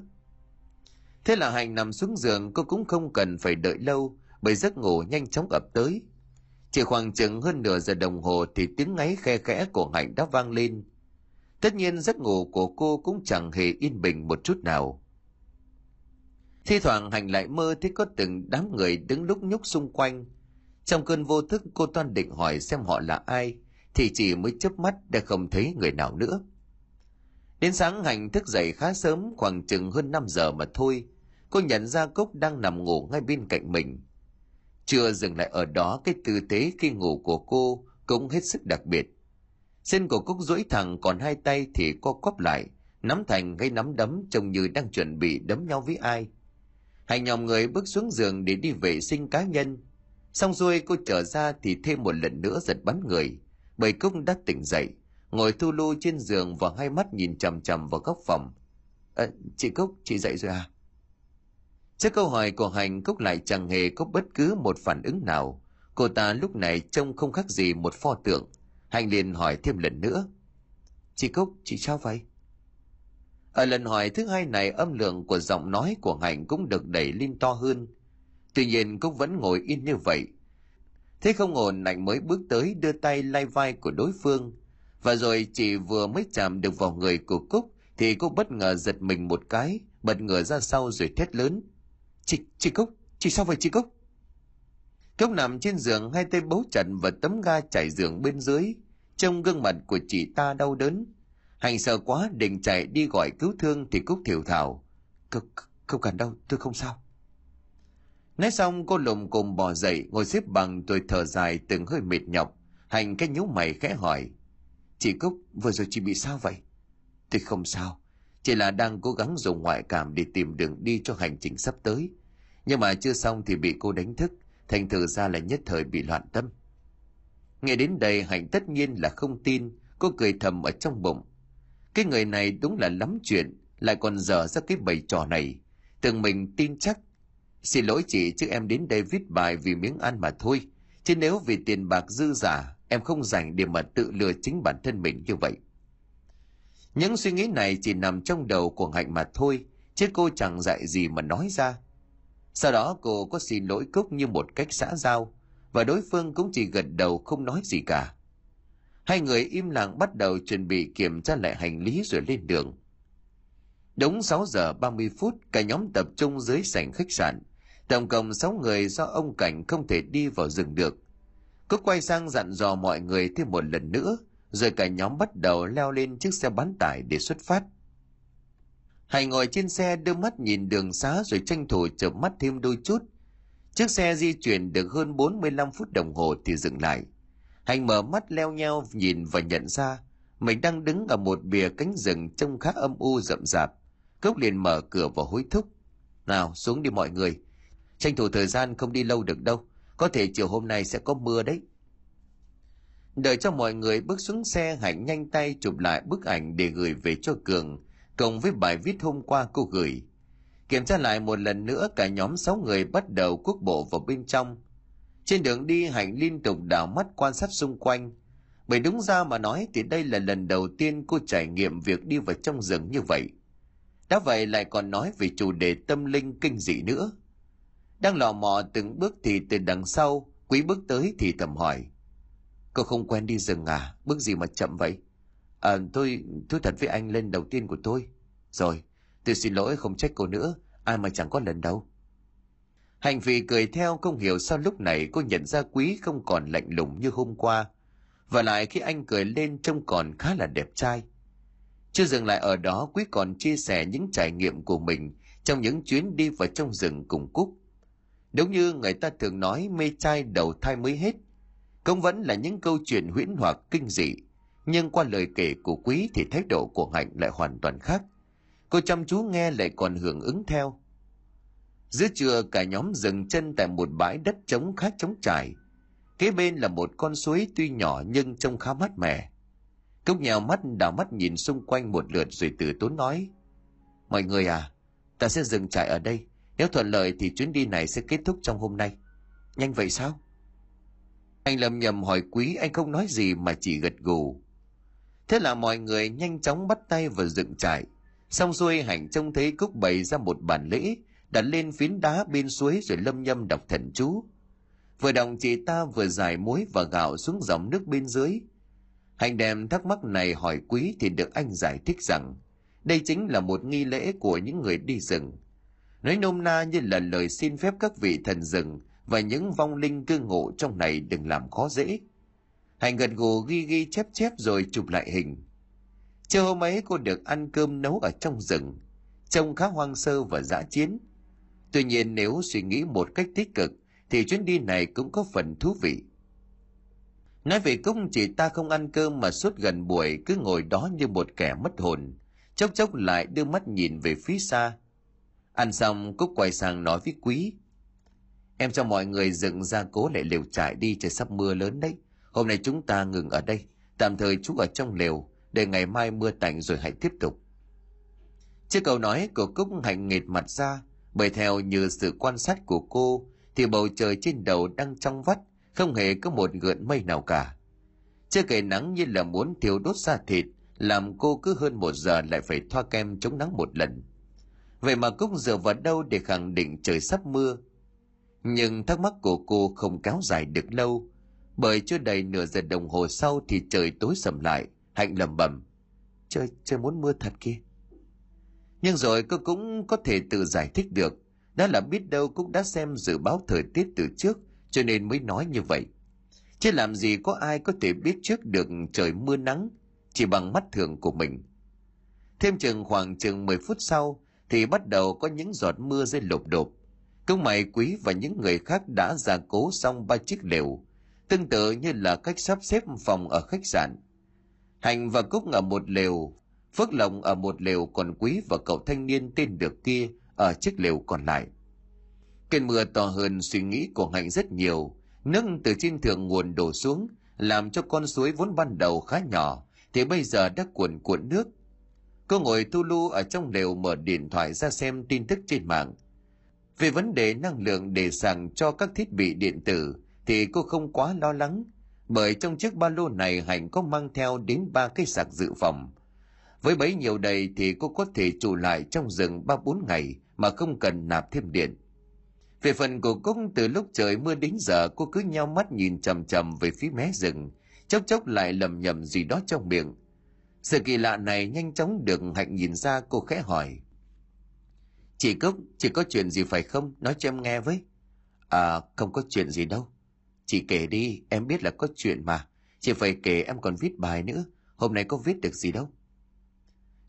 Thế là Hành nằm xuống giường cô cũng không cần phải đợi lâu bởi giấc ngủ nhanh chóng ập tới. Chỉ khoảng chừng hơn nửa giờ đồng hồ thì tiếng ngáy khe khẽ của Hạnh đã vang lên. Tất nhiên giấc ngủ của cô cũng chẳng hề yên bình một chút nào. Thi thoảng Hạnh lại mơ thấy có từng đám người đứng lúc nhúc xung quanh. Trong cơn vô thức cô toan định hỏi xem họ là ai, thì chỉ mới chớp mắt đã không thấy người nào nữa. Đến sáng hành thức dậy khá sớm, khoảng chừng hơn 5 giờ mà thôi. Cô nhận ra Cúc đang nằm ngủ ngay bên cạnh mình. Chưa dừng lại ở đó, cái tư thế khi ngủ của cô cũng hết sức đặc biệt. Chân của Cúc duỗi thẳng còn hai tay thì co quắp lại, nắm thành gây nắm đấm trông như đang chuẩn bị đấm nhau với ai. Hành nhòm người bước xuống giường để đi vệ sinh cá nhân. Xong xuôi cô trở ra thì thêm một lần nữa giật bắn người, bầy Cúc đã tỉnh dậy, ngồi thu lu trên giường và hai mắt nhìn chằm chằm vào góc phòng. À, chị Cúc, chị dậy rồi à? Trước câu hỏi của Hành, Cúc lại chẳng hề có bất cứ một phản ứng nào. Cô ta lúc này trông không khác gì một pho tượng. Hành liền hỏi thêm lần nữa. Chị Cúc, chị sao vậy? Ở lần hỏi thứ hai này âm lượng của giọng nói của hạnh cũng được đẩy lên to hơn. Tuy nhiên Cúc vẫn ngồi yên như vậy. Thế không ổn Hạnh mới bước tới đưa tay lay vai của đối phương. Và rồi chị vừa mới chạm được vào người của Cúc thì cô bất ngờ giật mình một cái, bật ngửa ra sau rồi thét lớn. Chị, chị Cúc, chị sao vậy chị Cúc? Cúc nằm trên giường hai tay bấu chặt và tấm ga chảy giường bên dưới. Trong gương mặt của chị ta đau đớn. Hành sợ quá định chạy đi gọi cứu thương thì Cúc thiểu thảo. Cúc, không cần đâu, tôi không sao. Nói xong, cô lùm cùng bò dậy, ngồi xếp bằng rồi thở dài từng hơi mệt nhọc. Hành cái nhíu mày khẽ hỏi. Chị Cúc, vừa rồi chị bị sao vậy? Tôi không sao. Chỉ là đang cố gắng dùng ngoại cảm để tìm đường đi cho hành trình sắp tới. Nhưng mà chưa xong thì bị cô đánh thức. Thành thử ra là nhất thời bị loạn tâm. Nghe đến đây, Hạnh tất nhiên là không tin. Cô cười thầm ở trong bụng. Cái người này đúng là lắm chuyện. Lại còn dở ra cái bầy trò này. Tưởng mình tin chắc Xin lỗi chị chứ em đến đây viết bài vì miếng ăn mà thôi. Chứ nếu vì tiền bạc dư giả, em không dành để mà tự lừa chính bản thân mình như vậy. Những suy nghĩ này chỉ nằm trong đầu của Hạnh mà thôi, chứ cô chẳng dạy gì mà nói ra. Sau đó cô có xin lỗi Cúc như một cách xã giao, và đối phương cũng chỉ gật đầu không nói gì cả. Hai người im lặng bắt đầu chuẩn bị kiểm tra lại hành lý rồi lên đường. Đúng 6 giờ 30 phút, cả nhóm tập trung dưới sảnh khách sạn. Tổng cộng 6 người do ông Cảnh không thể đi vào rừng được. Cứ quay sang dặn dò mọi người thêm một lần nữa, rồi cả nhóm bắt đầu leo lên chiếc xe bán tải để xuất phát. Hành ngồi trên xe đưa mắt nhìn đường xá rồi tranh thủ chợp mắt thêm đôi chút. Chiếc xe di chuyển được hơn 45 phút đồng hồ thì dừng lại. Hành mở mắt leo nhau nhìn và nhận ra mình đang đứng ở một bìa cánh rừng trông khá âm u rậm rạp. Cốc liền mở cửa và hối thúc. Nào xuống đi mọi người. Tranh thủ thời gian không đi lâu được đâu. Có thể chiều hôm nay sẽ có mưa đấy. Đợi cho mọi người bước xuống xe Hạnh nhanh tay chụp lại bức ảnh để gửi về cho Cường, cộng với bài viết hôm qua cô gửi. Kiểm tra lại một lần nữa cả nhóm 6 người bắt đầu quốc bộ vào bên trong. Trên đường đi Hạnh liên tục đảo mắt quan sát xung quanh. Bởi đúng ra mà nói thì đây là lần đầu tiên cô trải nghiệm việc đi vào trong rừng như vậy. Đã vậy lại còn nói về chủ đề tâm linh kinh dị nữa. Đang lò mò từng bước thì từ đằng sau, quý bước tới thì thầm hỏi. Cậu không quen đi rừng à? Bước gì mà chậm vậy? À, tôi, thú thật với anh lên đầu tiên của tôi. Rồi, tôi xin lỗi không trách cô nữa, ai mà chẳng có lần đâu. Hành vị cười theo không hiểu sao lúc này cô nhận ra quý không còn lạnh lùng như hôm qua. Và lại khi anh cười lên trông còn khá là đẹp trai. Chưa dừng lại ở đó, Quý còn chia sẻ những trải nghiệm của mình trong những chuyến đi vào trong rừng cùng Cúc. Đúng như người ta thường nói mê trai đầu thai mới hết, cũng vẫn là những câu chuyện huyễn hoặc kinh dị, nhưng qua lời kể của Quý thì thái độ của Hạnh lại hoàn toàn khác. Cô chăm chú nghe lại còn hưởng ứng theo. Giữa trưa cả nhóm dừng chân tại một bãi đất trống khá trống trải. Kế bên là một con suối tuy nhỏ nhưng trông khá mát mẻ. Cốc nhèo mắt đảo mắt nhìn xung quanh một lượt rồi từ tốn nói. Mọi người à, ta sẽ dừng trại ở đây. Nếu thuận lợi thì chuyến đi này sẽ kết thúc trong hôm nay. Nhanh vậy sao? Anh lầm nhầm hỏi quý anh không nói gì mà chỉ gật gù. Thế là mọi người nhanh chóng bắt tay vào dựng trại. Xong xuôi hành trông thấy Cúc bày ra một bản lễ, đặt lên phiến đá bên suối rồi lâm nhâm đọc thần chú. Vừa đồng chị ta vừa giải muối và gạo xuống dòng nước bên dưới – Hành đem thắc mắc này hỏi quý thì được anh giải thích rằng đây chính là một nghi lễ của những người đi rừng. Nói nôm na như là lời xin phép các vị thần rừng và những vong linh cư ngụ trong này đừng làm khó dễ. Hành gật gù ghi ghi chép chép rồi chụp lại hình. Chưa hôm ấy cô được ăn cơm nấu ở trong rừng, trông khá hoang sơ và dã chiến. Tuy nhiên nếu suy nghĩ một cách tích cực thì chuyến đi này cũng có phần thú vị. Nói về Cúc chị ta không ăn cơm mà suốt gần buổi cứ ngồi đó như một kẻ mất hồn. Chốc chốc lại đưa mắt nhìn về phía xa. Ăn xong Cúc quay sang nói với Quý. Em cho mọi người dựng ra cố lại lều trại đi trời sắp mưa lớn đấy. Hôm nay chúng ta ngừng ở đây. Tạm thời chú ở trong lều để ngày mai mưa tạnh rồi hãy tiếp tục. Trước câu nói của Cúc hạnh nghệt mặt ra bởi theo như sự quan sát của cô thì bầu trời trên đầu đang trong vắt không hề có một gợn mây nào cả. Chưa kể nắng như là muốn thiêu đốt da thịt, làm cô cứ hơn một giờ lại phải thoa kem chống nắng một lần. Vậy mà Cúc dựa vào đâu để khẳng định trời sắp mưa? Nhưng thắc mắc của cô không kéo dài được lâu, bởi chưa đầy nửa giờ đồng hồ sau thì trời tối sầm lại, hạnh lầm bầm. Trời, trời muốn mưa thật kia. Nhưng rồi cô cũng có thể tự giải thích được, đó là biết đâu cũng đã xem dự báo thời tiết từ trước cho nên mới nói như vậy. Chứ làm gì có ai có thể biết trước được trời mưa nắng chỉ bằng mắt thường của mình. Thêm chừng khoảng chừng 10 phút sau thì bắt đầu có những giọt mưa rơi lộp đột. Cứ mày quý và những người khác đã gia cố xong ba chiếc lều, tương tự như là cách sắp xếp phòng ở khách sạn. Hành và Cúc ở một lều, Phước Lộc ở một lều còn Quý và cậu thanh niên tên được kia ở chiếc lều còn lại. Cơn mưa to hơn suy nghĩ của Hạnh rất nhiều, nước từ trên thượng nguồn đổ xuống, làm cho con suối vốn ban đầu khá nhỏ, thì bây giờ đã cuồn cuộn nước. Cô ngồi tu lu ở trong lều mở điện thoại ra xem tin tức trên mạng. Về vấn đề năng lượng để sàng cho các thiết bị điện tử thì cô không quá lo lắng, bởi trong chiếc ba lô này Hạnh có mang theo đến ba cái sạc dự phòng. Với bấy nhiều đầy thì cô có thể trụ lại trong rừng ba bốn ngày mà không cần nạp thêm điện. Về phần của Cúc từ lúc trời mưa đến giờ cô cứ nheo mắt nhìn chầm chầm về phía mé rừng, chốc chốc lại lầm nhầm gì đó trong miệng. Sự kỳ lạ này nhanh chóng được Hạnh nhìn ra cô khẽ hỏi. Chị Cúc, chị có chuyện gì phải không? Nói cho em nghe với. À, không có chuyện gì đâu. Chị kể đi, em biết là có chuyện mà. Chị phải kể em còn viết bài nữa. Hôm nay có viết được gì đâu.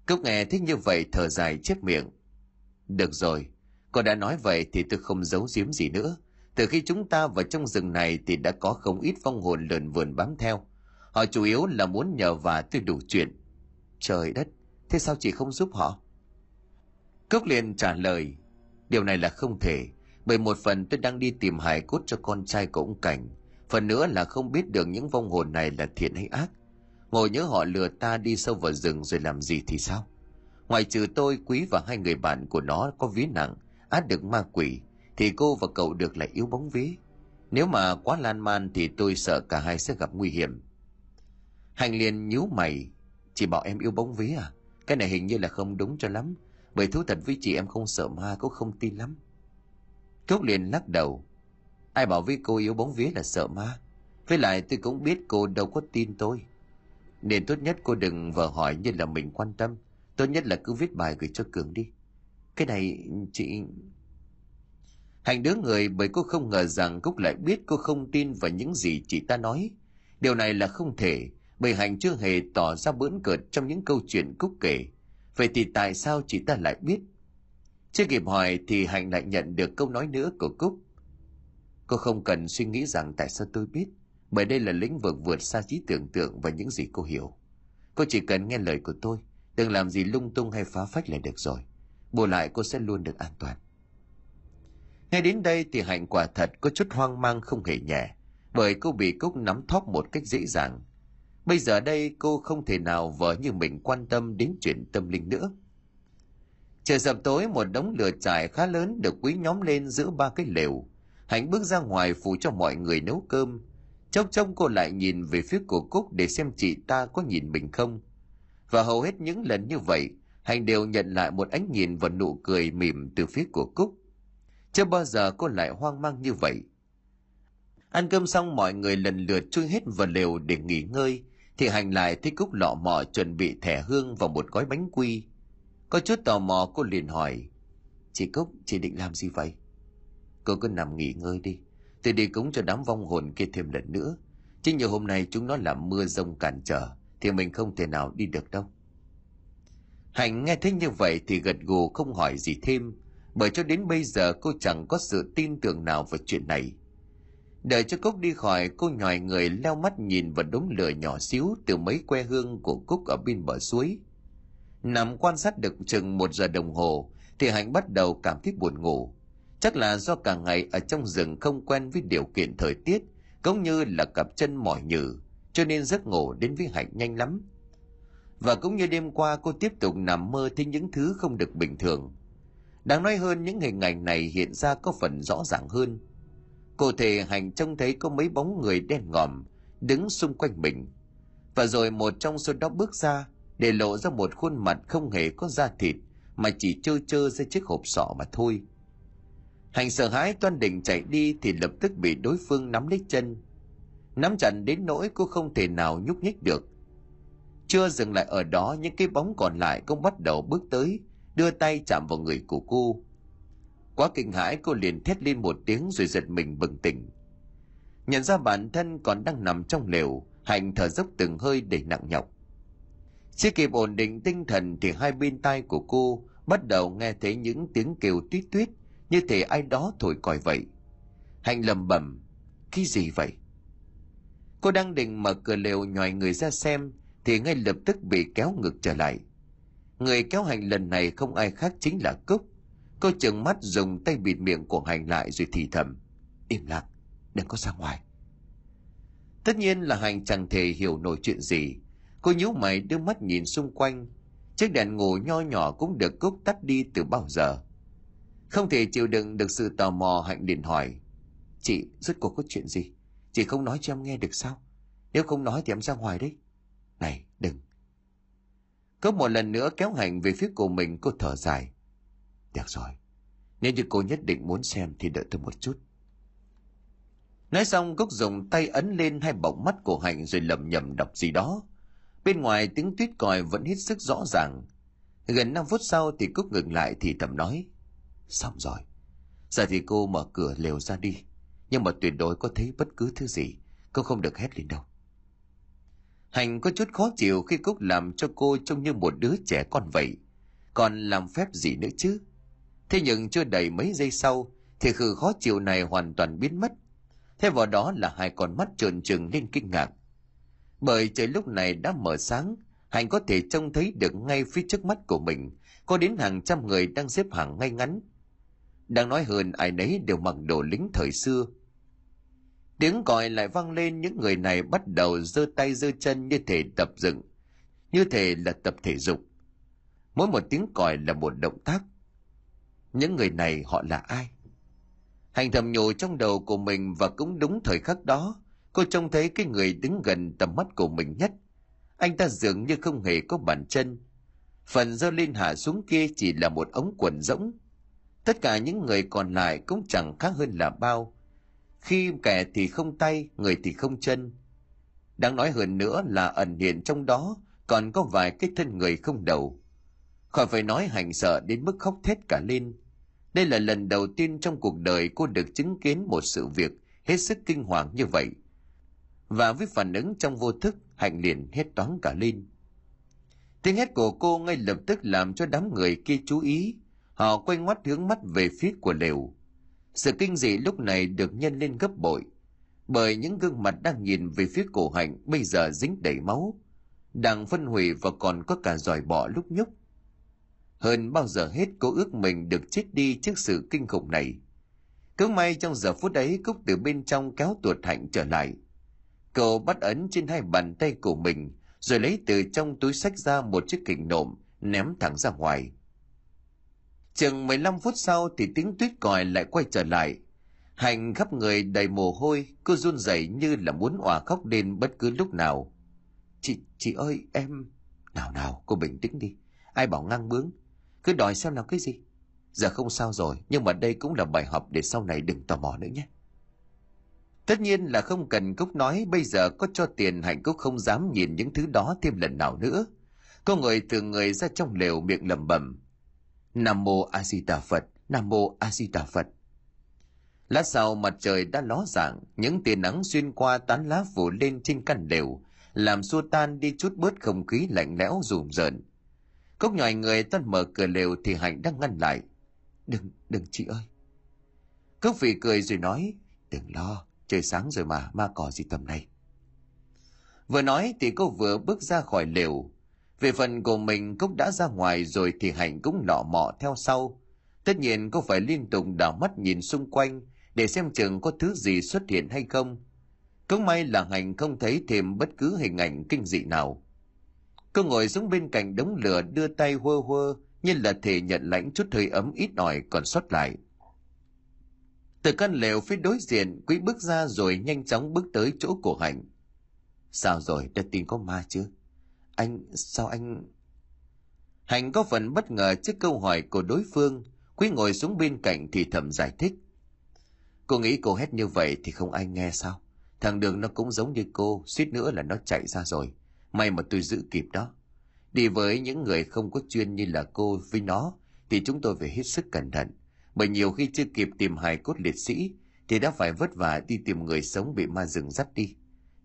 Cúc nghe thích như vậy thở dài chép miệng. Được rồi, cô đã nói vậy thì tôi không giấu giếm gì nữa. Từ khi chúng ta vào trong rừng này thì đã có không ít phong hồn lợn vườn bám theo. Họ chủ yếu là muốn nhờ và tôi đủ chuyện. Trời đất, thế sao chị không giúp họ? Cốc liền trả lời, điều này là không thể, bởi một phần tôi đang đi tìm hài cốt cho con trai của ông Cảnh, phần nữa là không biết được những vong hồn này là thiện hay ác. Ngồi nhớ họ lừa ta đi sâu vào rừng rồi làm gì thì sao? Ngoài trừ tôi, Quý và hai người bạn của nó có ví nặng, át được ma quỷ, thì cô và cậu được lại yếu bóng ví. Nếu mà quá lan man thì tôi sợ cả hai sẽ gặp nguy hiểm. Hành liền nhíu mày, chị bảo em yêu bóng vía à? Cái này hình như là không đúng cho lắm, bởi thú thật với chị em không sợ ma cũng không tin lắm. cúc liền lắc đầu, ai bảo với cô yêu bóng vía là sợ ma? Với lại tôi cũng biết cô đâu có tin tôi. Nên tốt nhất cô đừng vờ hỏi như là mình quan tâm. Tốt nhất là cứ viết bài gửi cho Cường đi. Cái này chị... Hành đứa người bởi cô không ngờ rằng Cúc lại biết cô không tin vào những gì chị ta nói. Điều này là không thể, bởi hạnh chưa hề tỏ ra bỡn cợt trong những câu chuyện Cúc kể. Vậy thì tại sao chị ta lại biết? Chưa kịp hỏi thì hạnh lại nhận được câu nói nữa của Cúc. Cô không cần suy nghĩ rằng tại sao tôi biết, bởi đây là lĩnh vực vượt xa trí tưởng tượng và những gì cô hiểu. Cô chỉ cần nghe lời của tôi, đừng làm gì lung tung hay phá phách là được rồi. Bù lại cô sẽ luôn được an toàn. Ngay đến đây thì Hạnh quả thật có chút hoang mang không hề nhẹ, bởi cô bị Cúc nắm thóp một cách dễ dàng. Bây giờ đây cô không thể nào vợ như mình quan tâm đến chuyện tâm linh nữa. Trời sập tối một đống lửa trải khá lớn được quý nhóm lên giữa ba cái lều. Hạnh bước ra ngoài phụ cho mọi người nấu cơm. Chốc chốc cô lại nhìn về phía của Cúc để xem chị ta có nhìn mình không. Và hầu hết những lần như vậy, Hạnh đều nhận lại một ánh nhìn và nụ cười mỉm từ phía của Cúc. Chưa bao giờ cô lại hoang mang như vậy. Ăn cơm xong mọi người lần lượt chui hết vào lều để nghỉ ngơi, thì Hành lại thấy Cúc lọ mọ chuẩn bị thẻ hương và một gói bánh quy. Có chút tò mò cô liền hỏi, Chị Cúc, chị định làm gì vậy? Cô cứ nằm nghỉ ngơi đi, tôi đi cúng cho đám vong hồn kia thêm lần nữa. Chứ nhiều hôm nay chúng nó làm mưa rông cản trở, thì mình không thể nào đi được đâu. Hạnh nghe thấy như vậy thì gật gù không hỏi gì thêm, bởi cho đến bây giờ cô chẳng có sự tin tưởng nào vào chuyện này. Đợi cho Cúc đi khỏi, cô nhòi người leo mắt nhìn vào đống lửa nhỏ xíu từ mấy que hương của Cúc ở bên bờ suối. Nằm quan sát được chừng một giờ đồng hồ, thì Hạnh bắt đầu cảm thấy buồn ngủ. Chắc là do cả ngày ở trong rừng không quen với điều kiện thời tiết, cũng như là cặp chân mỏi nhừ, cho nên giấc ngủ đến với Hạnh nhanh lắm. Và cũng như đêm qua cô tiếp tục nằm mơ thấy những thứ không được bình thường. Đáng nói hơn những hình ảnh này hiện ra có phần rõ ràng hơn. Cụ thể hành trông thấy có mấy bóng người đen ngòm đứng xung quanh mình. Và rồi một trong số đó bước ra để lộ ra một khuôn mặt không hề có da thịt mà chỉ trơ trơ ra chiếc hộp sọ mà thôi. Hành sợ hãi toan định chạy đi thì lập tức bị đối phương nắm lấy chân. Nắm chặt đến nỗi cô không thể nào nhúc nhích được. Chưa dừng lại ở đó những cái bóng còn lại cũng bắt đầu bước tới, đưa tay chạm vào người của cô. Quá kinh hãi cô liền thét lên một tiếng rồi giật mình bừng tỉnh. Nhận ra bản thân còn đang nằm trong lều, Hạnh thở dốc từng hơi để nặng nhọc. Chưa kịp ổn định tinh thần thì hai bên tai của cô bắt đầu nghe thấy những tiếng kêu tuyết tuyết như thể ai đó thổi còi vậy hạnh lầm bẩm cái gì vậy cô đang định mở cửa lều nhòi người ra xem thì ngay lập tức bị kéo ngược trở lại người kéo hành lần này không ai khác chính là cúc cô chừng mắt dùng tay bịt miệng của hành lại rồi thì thầm, im lặng, đừng có ra ngoài. Tất nhiên là hành chẳng thể hiểu nổi chuyện gì. Cô nhíu mày đưa mắt nhìn xung quanh. Chiếc đèn ngủ nho nhỏ cũng được cúc tắt đi từ bao giờ. Không thể chịu đựng được sự tò mò, hạnh liền hỏi, chị, rốt cuộc có chuyện gì? Chị không nói cho em nghe được sao? Nếu không nói thì em ra ngoài đấy. Này, đừng. Có một lần nữa kéo hạnh về phía của mình, cô thở dài được rồi. Nếu như cô nhất định muốn xem thì đợi tôi một chút. Nói xong, cúc dùng tay ấn lên hai bọng mắt của hạnh rồi lẩm nhẩm đọc gì đó. Bên ngoài, tiếng tuyết còi vẫn hết sức rõ ràng. Gần năm phút sau thì cúc ngừng lại thì thầm nói, xong rồi. Giờ thì cô mở cửa lều ra đi. Nhưng mà tuyệt đối có thấy bất cứ thứ gì, cô không được hét lên đâu. Hành có chút khó chịu khi cúc làm cho cô trông như một đứa trẻ con vậy. Còn làm phép gì nữa chứ? Thế nhưng chưa đầy mấy giây sau, thì khử khó chịu này hoàn toàn biến mất. Thêm vào đó là hai con mắt trợn trừng lên kinh ngạc. Bởi trời lúc này đã mở sáng, hạnh có thể trông thấy được ngay phía trước mắt của mình, có đến hàng trăm người đang xếp hàng ngay ngắn. Đang nói hơn, ai nấy đều mặc đồ lính thời xưa. Tiếng còi lại vang lên, những người này bắt đầu giơ tay giơ chân như thể tập dựng, như thể là tập thể dục. Mỗi một tiếng còi là một động tác những người này họ là ai? Hành thầm nhủ trong đầu của mình và cũng đúng thời khắc đó, cô trông thấy cái người đứng gần tầm mắt của mình nhất. Anh ta dường như không hề có bàn chân. Phần do lên hạ xuống kia chỉ là một ống quần rỗng. Tất cả những người còn lại cũng chẳng khác hơn là bao. Khi kẻ thì không tay, người thì không chân. Đáng nói hơn nữa là ẩn hiện trong đó còn có vài cái thân người không đầu. Khỏi phải nói hành sợ đến mức khóc thét cả lên đây là lần đầu tiên trong cuộc đời cô được chứng kiến một sự việc hết sức kinh hoàng như vậy. Và với phản ứng trong vô thức, hạnh liền hết toán cả lên. Tiếng hét của cô ngay lập tức làm cho đám người kia chú ý. Họ quay ngoắt hướng mắt về phía của lều. Sự kinh dị lúc này được nhân lên gấp bội, bởi những gương mặt đang nhìn về phía cổ hạnh bây giờ dính đầy máu, đang phân hủy và còn có cả giỏi bọ lúc nhúc hơn bao giờ hết cô ước mình được chết đi trước sự kinh khủng này. Cứ may trong giờ phút ấy, cúc từ bên trong kéo tuột hạnh trở lại. Cậu bắt ấn trên hai bàn tay của mình, rồi lấy từ trong túi sách ra một chiếc kình nộm, ném thẳng ra ngoài. Chừng 15 phút sau thì tiếng tuyết còi lại quay trở lại. Hành khắp người đầy mồ hôi, cô run rẩy như là muốn òa khóc lên bất cứ lúc nào. Chị chị ơi, em nào nào, cô bình tĩnh đi. Ai bảo ngang bướng? Cứ đòi xem là cái gì? Giờ không sao rồi, nhưng mà đây cũng là bài học để sau này đừng tò mò nữa nhé. Tất nhiên là không cần cúc nói, bây giờ có cho tiền hạnh cúc không dám nhìn những thứ đó thêm lần nào nữa. Có người từ người ra trong lều miệng lẩm bẩm, nam mô a di đà phật, nam mô a di đà phật. Lát sau mặt trời đã ló dạng, những tia nắng xuyên qua tán lá phủ lên trên căn lều, làm xua tan đi chút bớt không khí lạnh lẽo rùm rợn cốc nhòi người tân mở cửa lều thì hạnh đang ngăn lại. Đừng đừng chị ơi. Cốc phì cười rồi nói, đừng lo, trời sáng rồi mà, ma cỏ gì tầm này. Vừa nói thì cô vừa bước ra khỏi lều. Về phần của mình Cốc đã ra ngoài rồi thì hạnh cũng lọ mọ theo sau. Tất nhiên cô phải liên tục đảo mắt nhìn xung quanh để xem chừng có thứ gì xuất hiện hay không. Cũng may là hạnh không thấy thêm bất cứ hình ảnh kinh dị nào cô ngồi xuống bên cạnh đống lửa đưa tay hơ hơ như là thể nhận lãnh chút hơi ấm ít ỏi còn sót lại. Từ căn lều phía đối diện, quý bước ra rồi nhanh chóng bước tới chỗ của hạnh. Sao rồi? Đã tin có ma chưa? Anh, sao anh? Hạnh có phần bất ngờ trước câu hỏi của đối phương. Quý ngồi xuống bên cạnh thì thầm giải thích. Cô nghĩ cô hét như vậy thì không ai nghe sao? Thằng đường nó cũng giống như cô, suýt nữa là nó chạy ra rồi may mà tôi giữ kịp đó. Đi với những người không có chuyên như là cô với nó, thì chúng tôi phải hết sức cẩn thận. Bởi nhiều khi chưa kịp tìm hài cốt liệt sĩ, thì đã phải vất vả đi tìm người sống bị ma rừng dắt đi.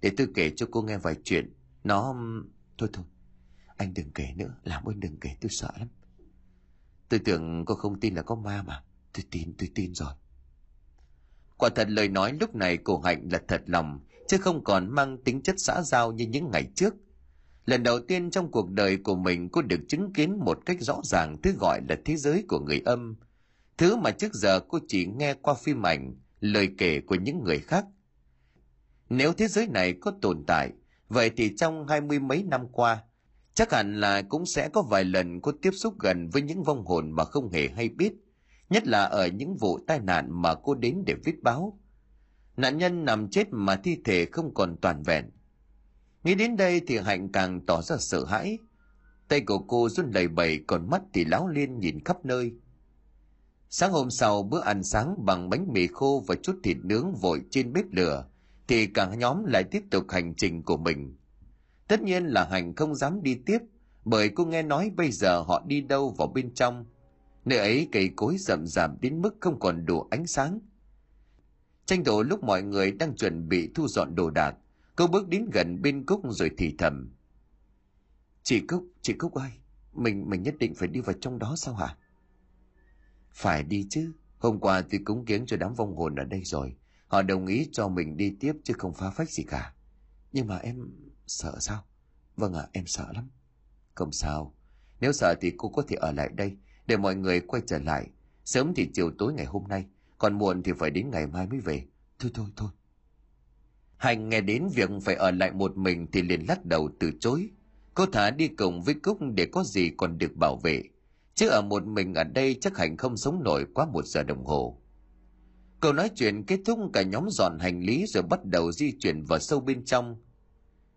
Để tôi kể cho cô nghe vài chuyện. Nó thôi thôi. Anh đừng kể nữa. Làm ơn đừng kể, tôi sợ lắm. Tôi tưởng cô không tin là có ma mà. Tôi tin tôi tin rồi. Quả thật lời nói lúc này của hạnh là thật lòng, chứ không còn mang tính chất xã giao như những ngày trước lần đầu tiên trong cuộc đời của mình cô được chứng kiến một cách rõ ràng thứ gọi là thế giới của người âm. Thứ mà trước giờ cô chỉ nghe qua phim ảnh, lời kể của những người khác. Nếu thế giới này có tồn tại, vậy thì trong hai mươi mấy năm qua, chắc hẳn là cũng sẽ có vài lần cô tiếp xúc gần với những vong hồn mà không hề hay biết, nhất là ở những vụ tai nạn mà cô đến để viết báo. Nạn nhân nằm chết mà thi thể không còn toàn vẹn nghĩ đến đây thì hạnh càng tỏ ra sợ hãi. Tay của cô run lẩy bẩy, còn mắt thì láo liên nhìn khắp nơi. Sáng hôm sau, bữa ăn sáng bằng bánh mì khô và chút thịt nướng vội trên bếp lửa, thì cả nhóm lại tiếp tục hành trình của mình. Tất nhiên là hạnh không dám đi tiếp, bởi cô nghe nói bây giờ họ đi đâu vào bên trong. Nơi ấy cây cối rậm rạp đến mức không còn đủ ánh sáng. Tranh thủ lúc mọi người đang chuẩn bị thu dọn đồ đạc cô bước đến gần bên cúc rồi thì thầm. Chị cúc chị cúc ơi mình mình nhất định phải đi vào trong đó sao hả? Phải đi chứ. Hôm qua tôi cúng kiến cho đám vong hồn ở đây rồi. Họ đồng ý cho mình đi tiếp chứ không phá phách gì cả. Nhưng mà em sợ sao? Vâng ạ à, em sợ lắm. Không sao. Nếu sợ thì cô có thể ở lại đây để mọi người quay trở lại. Sớm thì chiều tối ngày hôm nay còn muộn thì phải đến ngày mai mới về. Thôi thôi thôi hành nghe đến việc phải ở lại một mình thì liền lắc đầu từ chối. Cô thả đi cùng với cúc để có gì còn được bảo vệ. Chứ ở một mình ở đây chắc hành không sống nổi quá một giờ đồng hồ. Câu nói chuyện kết thúc, cả nhóm dọn hành lý rồi bắt đầu di chuyển vào sâu bên trong.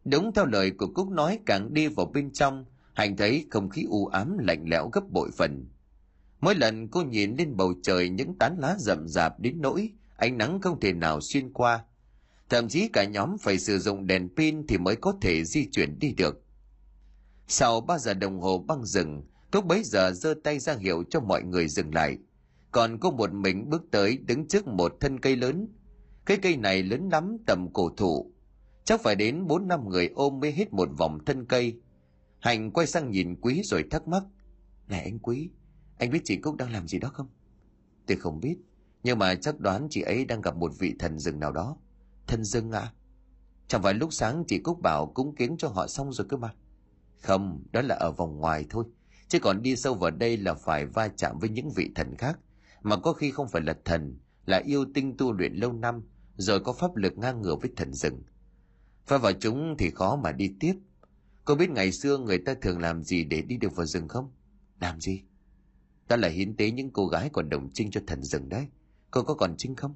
Đúng theo lời của cúc nói, càng đi vào bên trong, hành thấy không khí u ám lạnh lẽo gấp bội phần. Mỗi lần cô nhìn lên bầu trời, những tán lá rậm rạp đến nỗi ánh nắng không thể nào xuyên qua thậm chí cả nhóm phải sử dụng đèn pin thì mới có thể di chuyển đi được. Sau ba giờ đồng hồ băng rừng cúc bấy giờ giơ tay ra hiệu cho mọi người dừng lại. Còn cô một mình bước tới đứng trước một thân cây lớn. Cái cây này lớn lắm, tầm cổ thụ. Chắc phải đến bốn năm người ôm mới hết một vòng thân cây. Hành quay sang nhìn quý rồi thắc mắc, này anh quý, anh biết chị cúc đang làm gì đó không? Tôi không biết, nhưng mà chắc đoán chị ấy đang gặp một vị thần rừng nào đó thần rừng à chẳng phải lúc sáng chị cúc bảo cúng kiến cho họ xong rồi cơ mà. Không, đó là ở vòng ngoài thôi. Chứ còn đi sâu vào đây là phải va chạm với những vị thần khác. Mà có khi không phải là thần, là yêu tinh tu luyện lâu năm, rồi có pháp lực ngang ngửa với thần rừng Và vào chúng thì khó mà đi tiếp. Cô biết ngày xưa người ta thường làm gì để đi được vào rừng không? Làm gì? Đó là hiến tế những cô gái còn đồng trinh cho thần rừng đấy. Cô có còn trinh không?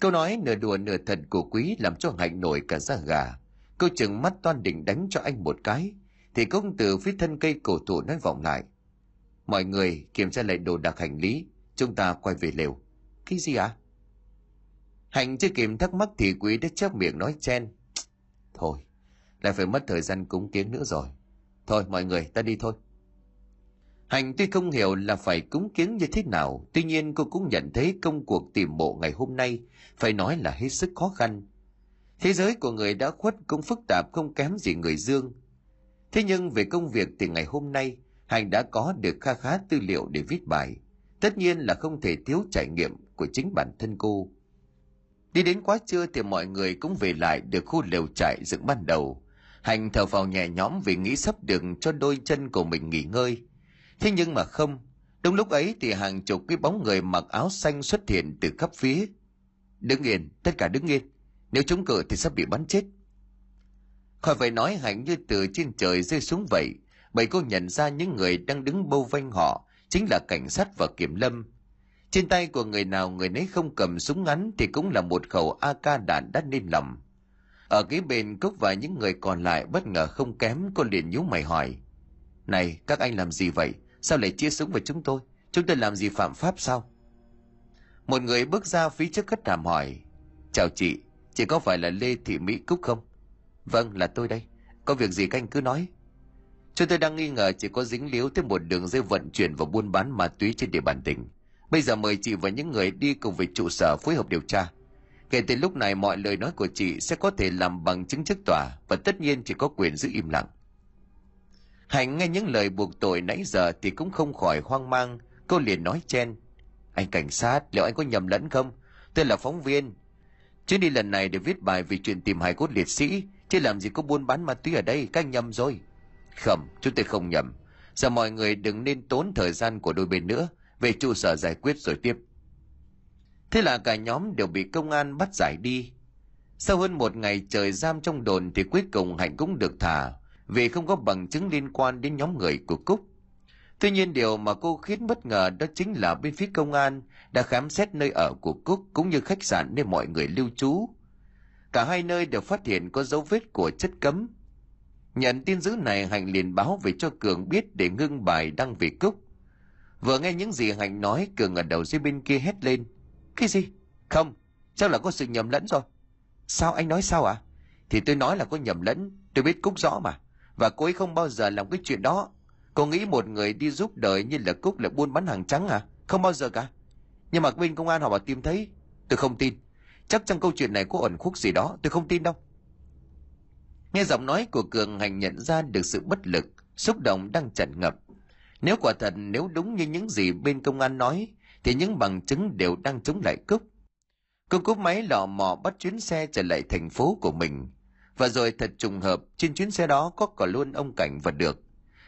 Câu nói nửa đùa nửa thật của quý làm cho hạnh nổi cả da gà. Cô chừng mắt toan định đánh cho anh một cái, thì công tử phía thân cây cổ thụ nói vọng lại. Mọi người kiểm tra lại đồ đạc hành lý, chúng ta quay về lều. Cái gì ạ? À? hạnh chưa kịp thắc mắc thì quý đã chép miệng nói chen. Thôi, lại phải mất thời gian cúng kiến nữa rồi. Thôi, mọi người, ta đi thôi. Hành tuy không hiểu là phải cúng kiến như thế nào, tuy nhiên cô cũng nhận thấy công cuộc tìm mộ ngày hôm nay phải nói là hết sức khó khăn. Thế giới của người đã khuất cũng phức tạp không kém gì người dương. Thế nhưng về công việc thì ngày hôm nay, Hành đã có được kha khá tư liệu để viết bài. Tất nhiên là không thể thiếu trải nghiệm của chính bản thân cô. Đi đến quá trưa thì mọi người cũng về lại được khu lều trại dựng ban đầu. Hành thở vào nhẹ nhõm vì nghĩ sắp được cho đôi chân của mình nghỉ ngơi – Thế nhưng mà không, đúng lúc ấy thì hàng chục cái bóng người mặc áo xanh xuất hiện từ khắp phía. Đứng yên, tất cả đứng yên. Nếu chúng cự thì sắp bị bắn chết. Khỏi phải nói hạnh như từ trên trời rơi xuống vậy, bởi cô nhận ra những người đang đứng bâu vanh họ chính là cảnh sát và kiểm lâm. Trên tay của người nào người nấy không cầm súng ngắn thì cũng là một khẩu AK đạn đã nên lòng. Ở cái bên cốc và những người còn lại bất ngờ không kém cô liền nhíu mày hỏi. Này, các anh làm gì vậy? Sao lại chia súng với chúng tôi? Chúng tôi làm gì phạm pháp sao? Một người bước ra phía trước khách đàm hỏi. Chào chị, chị có phải là Lê Thị Mỹ Cúc không? Vâng, là tôi đây. Có việc gì các anh cứ nói. Chúng tôi đang nghi ngờ chị có dính líu tới một đường dây vận chuyển và buôn bán ma túy trên địa bàn tỉnh. Bây giờ mời chị và những người đi cùng về trụ sở phối hợp điều tra. Kể từ lúc này mọi lời nói của chị sẽ có thể làm bằng chứng trước tòa và tất nhiên chị có quyền giữ im lặng. Hạnh nghe những lời buộc tội nãy giờ thì cũng không khỏi hoang mang, cô liền nói chen. anh cảnh sát liệu anh có nhầm lẫn không? Tôi là phóng viên. Chuyến đi lần này để viết bài về chuyện tìm hài cốt liệt sĩ chứ làm gì có buôn bán ma túy ở đây các anh nhầm rồi. Không chúng tôi không nhầm. Giờ mọi người đừng nên tốn thời gian của đôi bên nữa. Về trụ sở giải quyết rồi tiếp. Thế là cả nhóm đều bị công an bắt giải đi. Sau hơn một ngày trời giam trong đồn thì cuối cùng hạnh cũng được thả vì không có bằng chứng liên quan đến nhóm người của cúc. Tuy nhiên điều mà cô khiến bất ngờ đó chính là bên phía công an đã khám xét nơi ở của cúc cũng như khách sạn nơi mọi người lưu trú. Cả hai nơi đều phát hiện có dấu vết của chất cấm. Nhận tin dữ này, hạnh liền báo về cho cường biết để ngưng bài đăng về cúc. Vừa nghe những gì hạnh nói, cường ở đầu dưới bên kia hét lên. Cái gì? Không, chắc là có sự nhầm lẫn rồi. Sao anh nói sao ạ? À? thì tôi nói là có nhầm lẫn, tôi biết cúc rõ mà và cô ấy không bao giờ làm cái chuyện đó. Cô nghĩ một người đi giúp đời như là cúc là buôn bán hàng trắng à? Không bao giờ cả. Nhưng mà bên công an họ bảo tìm thấy. Tôi không tin. Chắc trong câu chuyện này có ẩn khúc gì đó, tôi không tin đâu. Nghe giọng nói của cường hành nhận ra được sự bất lực, xúc động đang tràn ngập. Nếu quả thật, nếu đúng như những gì bên công an nói, thì những bằng chứng đều đang chống lại cúc. Cô cúp máy lò mò bắt chuyến xe trở lại thành phố của mình và rồi thật trùng hợp, trên chuyến xe đó có cả luôn ông cảnh và được.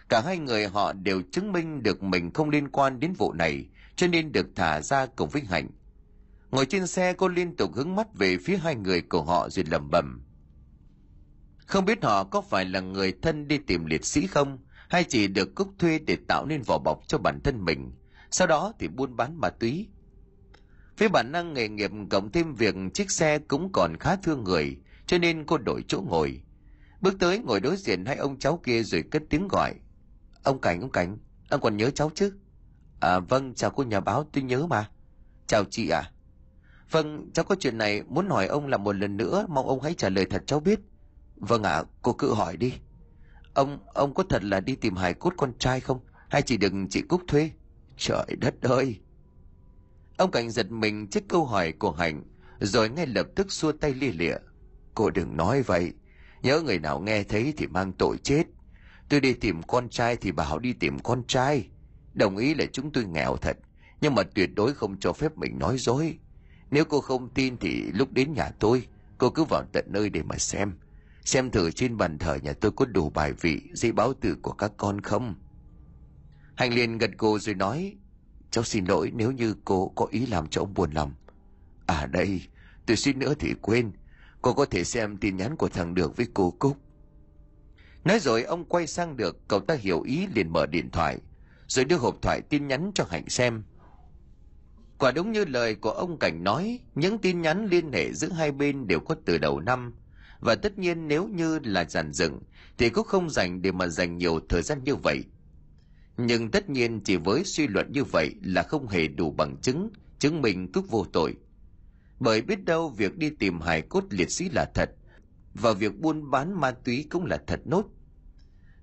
Cả hai người họ đều chứng minh được mình không liên quan đến vụ này, cho nên được thả ra cùng với hạnh. Ngồi trên xe, cô liên tục hướng mắt về phía hai người của họ rồi lầm bầm không biết họ có phải là người thân đi tìm liệt sĩ không, hay chỉ được cúc thuê để tạo nên vỏ bọc cho bản thân mình. Sau đó thì buôn bán ma túy. Với bản năng nghề nghiệp cộng thêm việc chiếc xe cũng còn khá thương người cho nên cô đổi chỗ ngồi. Bước tới ngồi đối diện hai ông cháu kia rồi cất tiếng gọi. Ông cảnh ông cảnh ông còn nhớ cháu chứ? À vâng chào cô nhà báo tôi nhớ mà. Chào chị à vâng cháu có chuyện này muốn hỏi ông là một lần nữa mong ông hãy trả lời thật cháu biết. Vâng ạ à, cô cứ hỏi đi. Ông ông có thật là đi tìm hải cốt con trai không? Hay chỉ đừng chị cúc thuê? Trời đất ơi! Ông cảnh giật mình trước câu hỏi của hạnh rồi ngay lập tức xua tay lia lịa cô đừng nói vậy. Nhớ người nào nghe thấy thì mang tội chết. Tôi đi tìm con trai thì bảo đi tìm con trai. Đồng ý là chúng tôi nghèo thật, nhưng mà tuyệt đối không cho phép mình nói dối. Nếu cô không tin thì lúc đến nhà tôi, cô cứ vào tận nơi để mà xem. Xem thử trên bàn thờ nhà tôi có đủ bài vị, giấy báo tử của các con không? Hành liền gật cô rồi nói, cháu xin lỗi, nếu như cô có ý làm cho ông buồn lòng. À đây, tôi suýt nữa thì quên cô có thể xem tin nhắn của thằng được với cô cúc. Nói rồi, ông quay sang được, cậu ta hiểu ý liền mở điện thoại, rồi đưa hộp thoại tin nhắn cho hạnh xem. Quả đúng như lời của ông cảnh nói, những tin nhắn liên hệ giữa hai bên đều có từ đầu năm. Và tất nhiên nếu như là giàn dựng, thì cũng không dành để mà dành nhiều thời gian như vậy. Nhưng tất nhiên chỉ với suy luận như vậy là không hề đủ bằng chứng chứng minh cúc vô tội bởi biết đâu việc đi tìm hài cốt liệt sĩ là thật, và việc buôn bán ma túy cũng là thật nốt.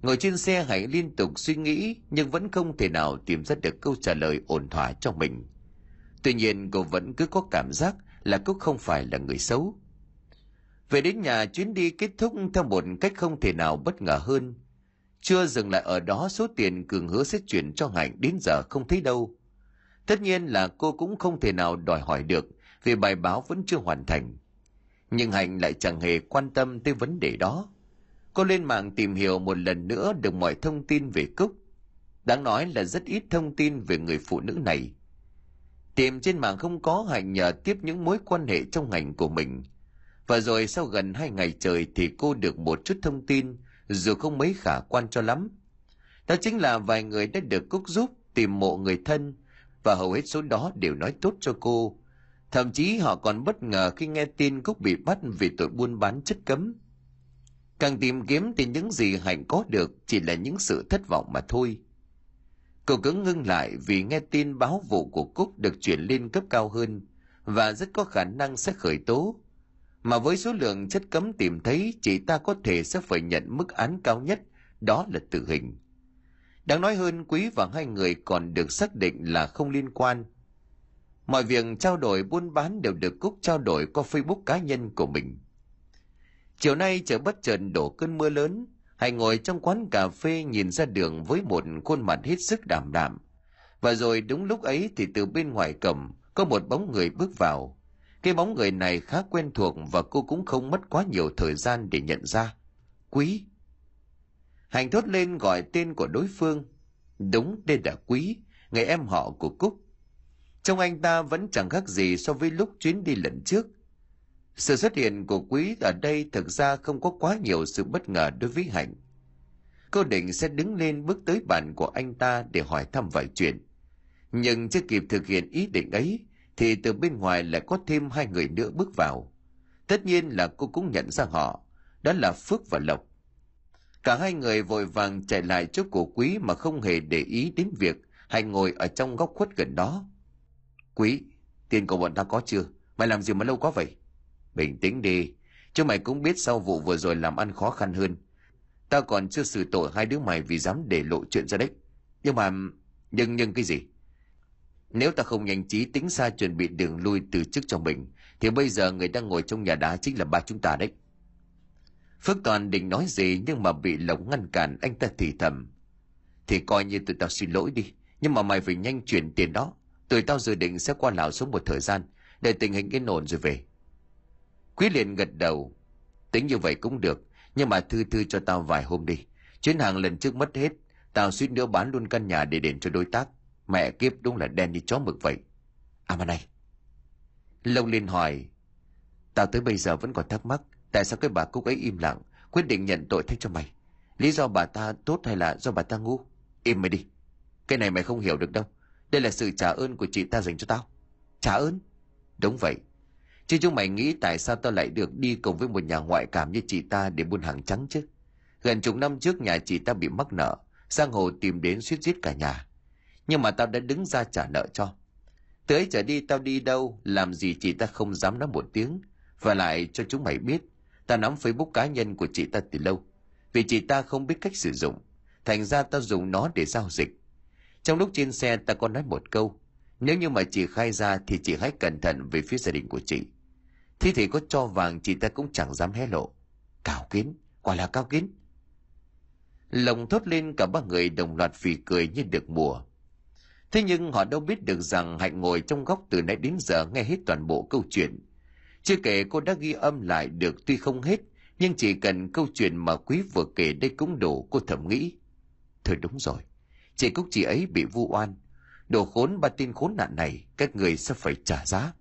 Ngồi trên xe hãy liên tục suy nghĩ, nhưng vẫn không thể nào tìm ra được câu trả lời ổn thỏa cho mình. Tuy nhiên, cô vẫn cứ có cảm giác là cô không phải là người xấu. Về đến nhà, chuyến đi kết thúc theo một cách không thể nào bất ngờ hơn. Chưa dừng lại ở đó, số tiền cường hứa sẽ chuyển cho hạnh đến giờ không thấy đâu. Tất nhiên là cô cũng không thể nào đòi hỏi được vì bài báo vẫn chưa hoàn thành. Nhưng hạnh lại chẳng hề quan tâm tới vấn đề đó. Cô lên mạng tìm hiểu một lần nữa được mọi thông tin về cúc. Đáng nói là rất ít thông tin về người phụ nữ này. Tìm trên mạng không có, hạnh nhờ tiếp những mối quan hệ trong ngành của mình. Và rồi sau gần hai ngày trời thì cô được một chút thông tin, dù không mấy khả quan cho lắm. Đó chính là vài người đã được cúc giúp tìm mộ người thân, và hầu hết số đó đều nói tốt cho cô thậm chí họ còn bất ngờ khi nghe tin cúc bị bắt vì tội buôn bán chất cấm. Càng tìm kiếm thì những gì hạnh có được chỉ là những sự thất vọng mà thôi. Cô cứ ngưng lại vì nghe tin báo vụ của cúc được chuyển lên cấp cao hơn và rất có khả năng sẽ khởi tố. Mà với số lượng chất cấm tìm thấy, chị ta có thể sẽ phải nhận mức án cao nhất, đó là tử hình. Đáng nói hơn, quý và hai người còn được xác định là không liên quan mọi việc trao đổi buôn bán đều được cúc trao đổi qua facebook cá nhân của mình chiều nay trời bất chợt đổ cơn mưa lớn hay ngồi trong quán cà phê nhìn ra đường với một khuôn mặt hết sức đảm đạm Và rồi đúng lúc ấy thì từ bên ngoài cổng có một bóng người bước vào. Cái bóng người này khá quen thuộc và cô cũng không mất quá nhiều thời gian để nhận ra. Quý. Hành thốt lên gọi tên của đối phương. Đúng, đây là Quý, người em họ của Cúc. Trong anh ta vẫn chẳng khác gì so với lúc chuyến đi lần trước. Sự xuất hiện của Quý ở đây thực ra không có quá nhiều sự bất ngờ đối với Hạnh. Cô định sẽ đứng lên bước tới bàn của anh ta để hỏi thăm vài chuyện. Nhưng chưa kịp thực hiện ý định ấy, thì từ bên ngoài lại có thêm hai người nữa bước vào. Tất nhiên là cô cũng nhận ra họ, đó là Phước và Lộc. Cả hai người vội vàng chạy lại chỗ của quý mà không hề để ý đến việc Hạnh ngồi ở trong góc khuất gần đó. Quý, tiền của bọn ta có chưa? Mày làm gì mà lâu quá vậy? Bình tĩnh đi, chứ mày cũng biết sau vụ vừa rồi làm ăn khó khăn hơn. Ta còn chưa xử tội hai đứa mày vì dám để lộ chuyện ra đấy. Nhưng mà... Nhưng nhưng cái gì? Nếu ta không nhanh trí tính xa chuẩn bị đường lui từ chức cho mình, thì bây giờ người đang ngồi trong nhà đá chính là ba chúng ta đấy. Phước Toàn định nói gì nhưng mà bị Lộc ngăn cản anh ta thì thầm. Thì coi như tụi tao xin lỗi đi, nhưng mà mày phải nhanh chuyển tiền đó. Tụi tao dự định sẽ qua Lào xuống một thời gian, để tình hình yên ổn rồi về. Quý liền gật đầu. Tính như vậy cũng được, nhưng mà thư thư cho tao vài hôm đi. Chuyến hàng lần trước mất hết, tao suýt nữa bán luôn căn nhà để đền cho đối tác. Mẹ kiếp đúng là đen đi chó mực vậy. À mà này. Lông liền hỏi. Tao tới bây giờ vẫn còn thắc mắc. Tại sao cái bà Cúc ấy im lặng, quyết định nhận tội thay cho mày? Lý do bà ta tốt hay là do bà ta ngu? Im mày đi. Cái này mày không hiểu được đâu. Đây là sự trả ơn của chị ta dành cho tao. Trả ơn? Đúng vậy. Chứ chúng mày nghĩ tại sao tao lại được đi cùng với một nhà ngoại cảm như chị ta để buôn hàng trắng chứ? Gần chục năm trước nhà chị ta bị mắc nợ, sang hồ tìm đến suýt giết cả nhà. Nhưng mà tao đã đứng ra trả nợ cho. Từ ấy trở đi tao đi đâu, làm gì chị ta không dám nói một tiếng. Và lại cho chúng mày biết, ta nắm Facebook cá nhân của chị ta từ lâu. Vì chị ta không biết cách sử dụng. Thành ra tao dùng nó để giao dịch. Trong lúc trên xe ta còn nói một câu. Nếu như mà chị khai ra thì chị hãy cẩn thận về phía gia đình của chị. Thế thì có cho vàng chị ta cũng chẳng dám hé lộ. Cao kiến, quả là cao kiến. Lồng thốt lên cả ba người đồng loạt phì cười như được mùa. Thế nhưng họ đâu biết được rằng Hạnh ngồi trong góc từ nãy đến giờ nghe hết toàn bộ câu chuyện. Chưa kể cô đã ghi âm lại được tuy không hết, nhưng chỉ cần câu chuyện mà quý vừa kể đây cũng đủ cô thầm nghĩ. Thôi đúng rồi, chị Cúc chị ấy bị vu oan. Đồ khốn ba tin khốn nạn này, các người sẽ phải trả giá.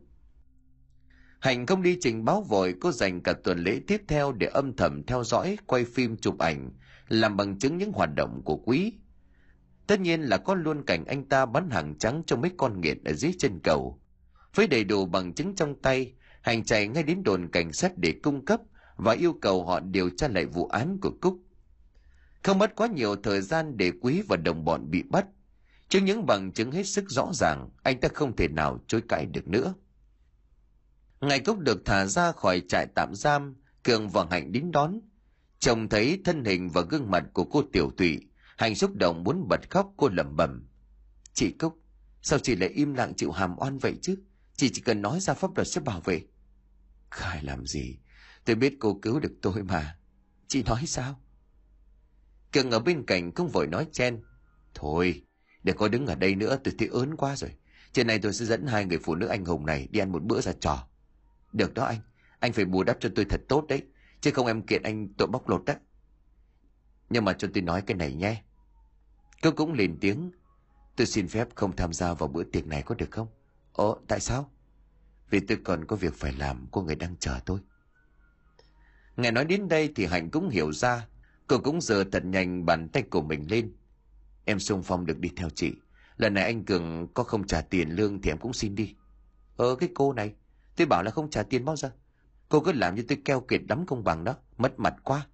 Hạnh không đi trình báo vội, cô dành cả tuần lễ tiếp theo để âm thầm theo dõi, quay phim chụp ảnh, làm bằng chứng những hoạt động của quý. Tất nhiên là có luôn cảnh anh ta bán hàng trắng cho mấy con nghiện ở dưới chân cầu. Với đầy đủ bằng chứng trong tay, Hành chạy ngay đến đồn cảnh sát để cung cấp và yêu cầu họ điều tra lại vụ án của Cúc. Không mất quá nhiều thời gian để Quý và đồng bọn bị bắt. Trước những bằng chứng hết sức rõ ràng, anh ta không thể nào chối cãi được nữa. Ngày Cúc được thả ra khỏi trại tạm giam, Cường và Hạnh đến đón. Chồng thấy thân hình và gương mặt của cô tiểu tụy, Hạnh xúc động muốn bật khóc cô lẩm bẩm. Chị Cúc, sao chị lại im lặng chịu hàm oan vậy chứ? Chị chỉ cần nói ra pháp luật sẽ bảo vệ. Khai làm gì? Tôi biết cô cứu được tôi mà. Chị nói sao? Cường ở bên cạnh không vội nói chen. Thôi, để có đứng ở đây nữa tôi thấy ớn quá rồi. Trên này tôi sẽ dẫn hai người phụ nữ anh hùng này đi ăn một bữa ra trò. Được đó anh, anh phải bù đắp cho tôi thật tốt đấy. Chứ không em kiện anh tội bóc lột đó. Nhưng mà cho tôi nói cái này nhé. Cô cũng lên tiếng. Tôi xin phép không tham gia vào bữa tiệc này có được không? Ồ, tại sao? Vì tôi còn có việc phải làm, cô người đang chờ tôi. nghe nói đến đây thì Hạnh cũng hiểu ra. Cô cũng giờ thật nhanh bàn tay của mình lên. Em xung phong được đi theo chị. Lần này anh Cường có không trả tiền lương thì em cũng xin đi. Ờ cái cô này, tôi bảo là không trả tiền bao giờ. Cô cứ làm như tôi keo kiệt đắm công bằng đó, mất mặt quá.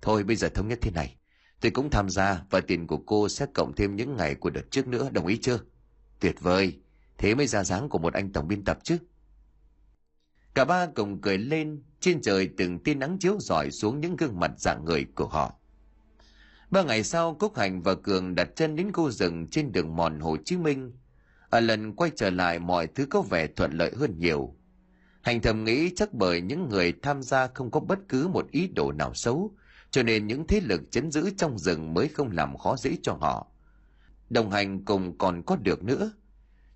Thôi bây giờ thống nhất thế này. Tôi cũng tham gia và tiền của cô sẽ cộng thêm những ngày của đợt trước nữa, đồng ý chưa? Tuyệt vời, thế mới ra dáng của một anh tổng biên tập chứ. Cả ba cùng cười lên, trên trời từng tia nắng chiếu rọi xuống những gương mặt dạng người của họ. Ba ngày sau, Cúc Hành và Cường đặt chân đến khu rừng trên đường mòn Hồ Chí Minh. Ở lần quay trở lại mọi thứ có vẻ thuận lợi hơn nhiều. Hành thầm nghĩ chắc bởi những người tham gia không có bất cứ một ý đồ nào xấu, cho nên những thế lực chấn giữ trong rừng mới không làm khó dễ cho họ. đồng hành cùng còn có được nữa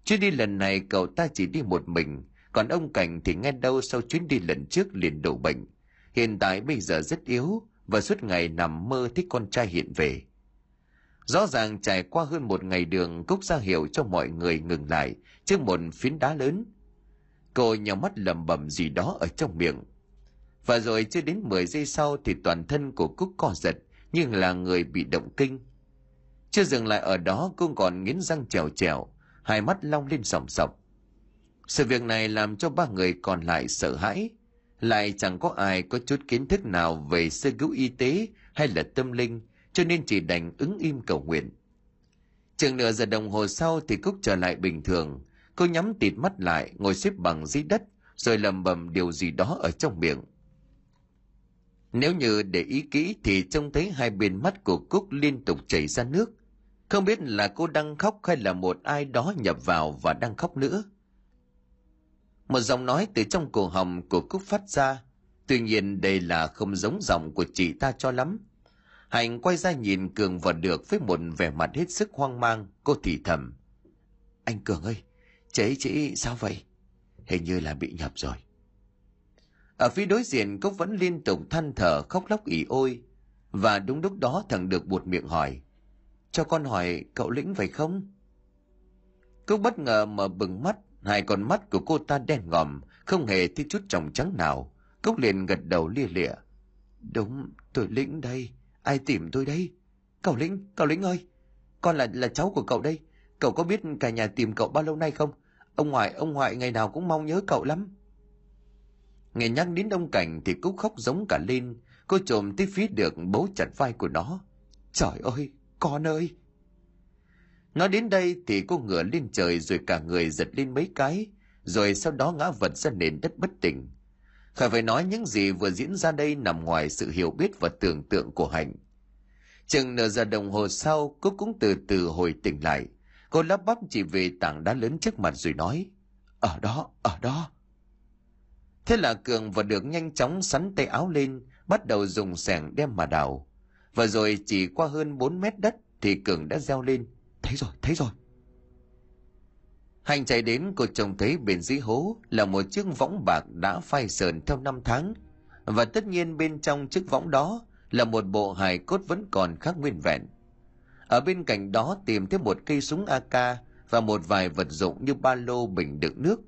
chuyến đi lần này cậu ta chỉ đi một mình còn ông cảnh thì nghe đâu sau chuyến đi lần trước liền đổ bệnh. Hiện tại bây giờ rất yếu và suốt ngày nằm mơ thích con trai hiện về. Rõ ràng trải qua hơn một ngày đường, cúc ra hiệu cho mọi người ngừng lại trước một phiến đá lớn. Cô nhỏ mắt lầm bầm gì đó ở trong miệng. Và rồi chưa đến 10 giây sau thì toàn thân của cúc co giật nhưng là người bị động kinh. Chưa dừng lại ở đó, cô còn nghiến răng trèo trèo, hai mắt long lên sòng sọc sự việc này làm cho ba người còn lại sợ hãi lại chẳng có ai có chút kiến thức nào về sơ cứu y tế hay là tâm linh, cho nên chỉ đành ứng im cầu nguyện chừng nửa giờ đồng hồ sau thì cúc trở lại bình thường cô nhắm tịt mắt lại, ngồi xếp bằng dưới đất, rồi lầm bầm điều gì đó ở trong miệng nếu như để ý kỹ thì trông thấy hai bên mắt của Cúc liên tục chảy ra nước. Không biết là cô đang khóc hay là một ai đó nhập vào và đang khóc nữa. Một giọng nói từ trong cổ họng của Cúc phát ra. Tuy nhiên đây là không giống giọng của chị ta cho lắm. Hạnh quay ra nhìn Cường và Được với một vẻ mặt hết sức hoang mang, cô thì thầm. Anh Cường ơi, chế chị sao vậy? Hình như là bị nhập rồi. Ở phía đối diện Cúc vẫn liên tục than thở khóc lóc ỉ ôi. Và đúng lúc đó thằng được buột miệng hỏi. Cho con hỏi cậu lĩnh vậy không? Cúc bất ngờ mở bừng mắt, hai con mắt của cô ta đen ngòm, không hề thấy chút tròng trắng nào. Cúc liền gật đầu lia lịa. Đúng, tôi lĩnh đây. Ai tìm tôi đây? Cậu lĩnh, cậu lĩnh ơi. Con là là cháu của cậu đây. Cậu có biết cả nhà tìm cậu bao lâu nay không? Ông ngoại, ông ngoại ngày nào cũng mong nhớ cậu lắm. Nghe nhắc đến ông Cảnh thì Cúc khóc giống cả lên. Cô trộm tới phía được bấu chặt vai của nó. Trời ơi, con ơi! Nói đến đây thì cô ngửa lên trời rồi cả người giật lên mấy cái, rồi sau đó ngã vật ra nền đất bất tỉnh. Khải phải nói những gì vừa diễn ra đây nằm ngoài sự hiểu biết và tưởng tượng của Hạnh. Chừng nửa giờ đồng hồ sau, cô cũng từ từ hồi tỉnh lại. Cô lắp bắp chỉ về tảng đá lớn trước mặt rồi nói, Ở đó, ở đó. Thế là Cường và được nhanh chóng sắn tay áo lên, bắt đầu dùng sẻng đem mà đào. Và rồi chỉ qua hơn 4 mét đất thì Cường đã gieo lên. Thấy rồi, thấy rồi. Hành chạy đến cô trông thấy bên dưới hố là một chiếc võng bạc đã phai sờn theo năm tháng. Và tất nhiên bên trong chiếc võng đó là một bộ hài cốt vẫn còn khác nguyên vẹn. Ở bên cạnh đó tìm thấy một cây súng AK và một vài vật dụng như ba lô bình đựng nước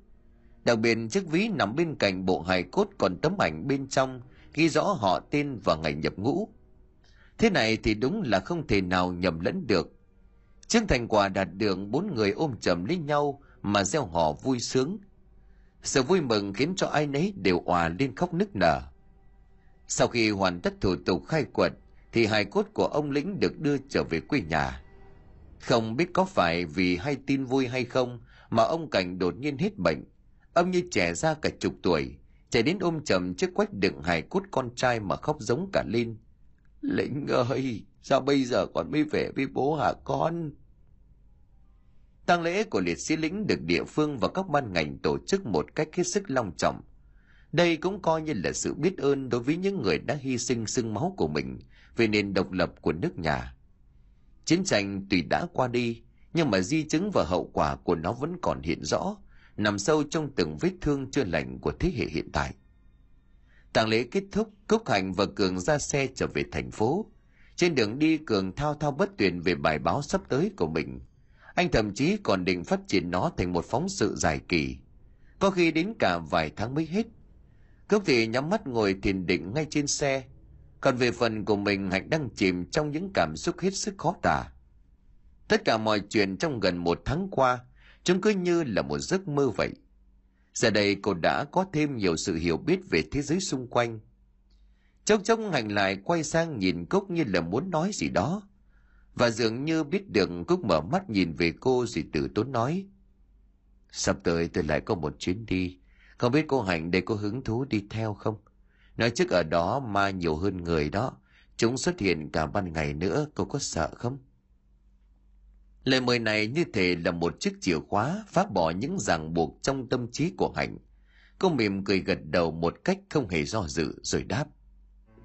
Đặc biệt chiếc ví nằm bên cạnh bộ hài cốt còn tấm ảnh bên trong ghi rõ họ tên và ngày nhập ngũ. Thế này thì đúng là không thể nào nhầm lẫn được. Trước thành quả đạt được bốn người ôm chầm lấy nhau mà gieo họ vui sướng. Sự vui mừng khiến cho ai nấy đều òa lên khóc nức nở. Sau khi hoàn tất thủ tục khai quật thì hài cốt của ông lĩnh được đưa trở về quê nhà. Không biết có phải vì hay tin vui hay không mà ông Cảnh đột nhiên hết bệnh Ông như trẻ ra cả chục tuổi, chạy đến ôm chầm chiếc quách đựng hài cốt con trai mà khóc giống cả lên. Lĩnh ơi, sao bây giờ còn mới về với bố hả con? tang lễ của liệt sĩ lĩnh được địa phương và các ban ngành tổ chức một cách hết sức long trọng. Đây cũng coi như là sự biết ơn đối với những người đã hy sinh sương máu của mình về nền độc lập của nước nhà. Chiến tranh tuy đã qua đi, nhưng mà di chứng và hậu quả của nó vẫn còn hiện rõ, nằm sâu trong từng vết thương chưa lành của thế hệ hiện tại. Tàng lễ kết thúc, Cúc Hành và Cường ra xe trở về thành phố. Trên đường đi Cường thao thao bất tuyệt về bài báo sắp tới của mình. Anh thậm chí còn định phát triển nó thành một phóng sự dài kỳ. Có khi đến cả vài tháng mới hết. Cướp thì nhắm mắt ngồi thiền định ngay trên xe. Còn về phần của mình, Hạnh đang chìm trong những cảm xúc hết sức khó tả. Tất cả mọi chuyện trong gần một tháng qua Chúng cứ như là một giấc mơ vậy. Giờ đây cô đã có thêm nhiều sự hiểu biết về thế giới xung quanh. Chốc chốc hành lại quay sang nhìn Cúc như là muốn nói gì đó. Và dường như biết được Cúc mở mắt nhìn về cô rồi tử tốn nói. Sắp tới tôi lại có một chuyến đi. Không biết cô Hạnh đây có hứng thú đi theo không? Nói trước ở đó ma nhiều hơn người đó. Chúng xuất hiện cả ban ngày nữa, cô có sợ không? Lời mời này như thể là một chiếc chìa khóa phá bỏ những ràng buộc trong tâm trí của Hạnh. Cô mỉm cười gật đầu một cách không hề do dự rồi đáp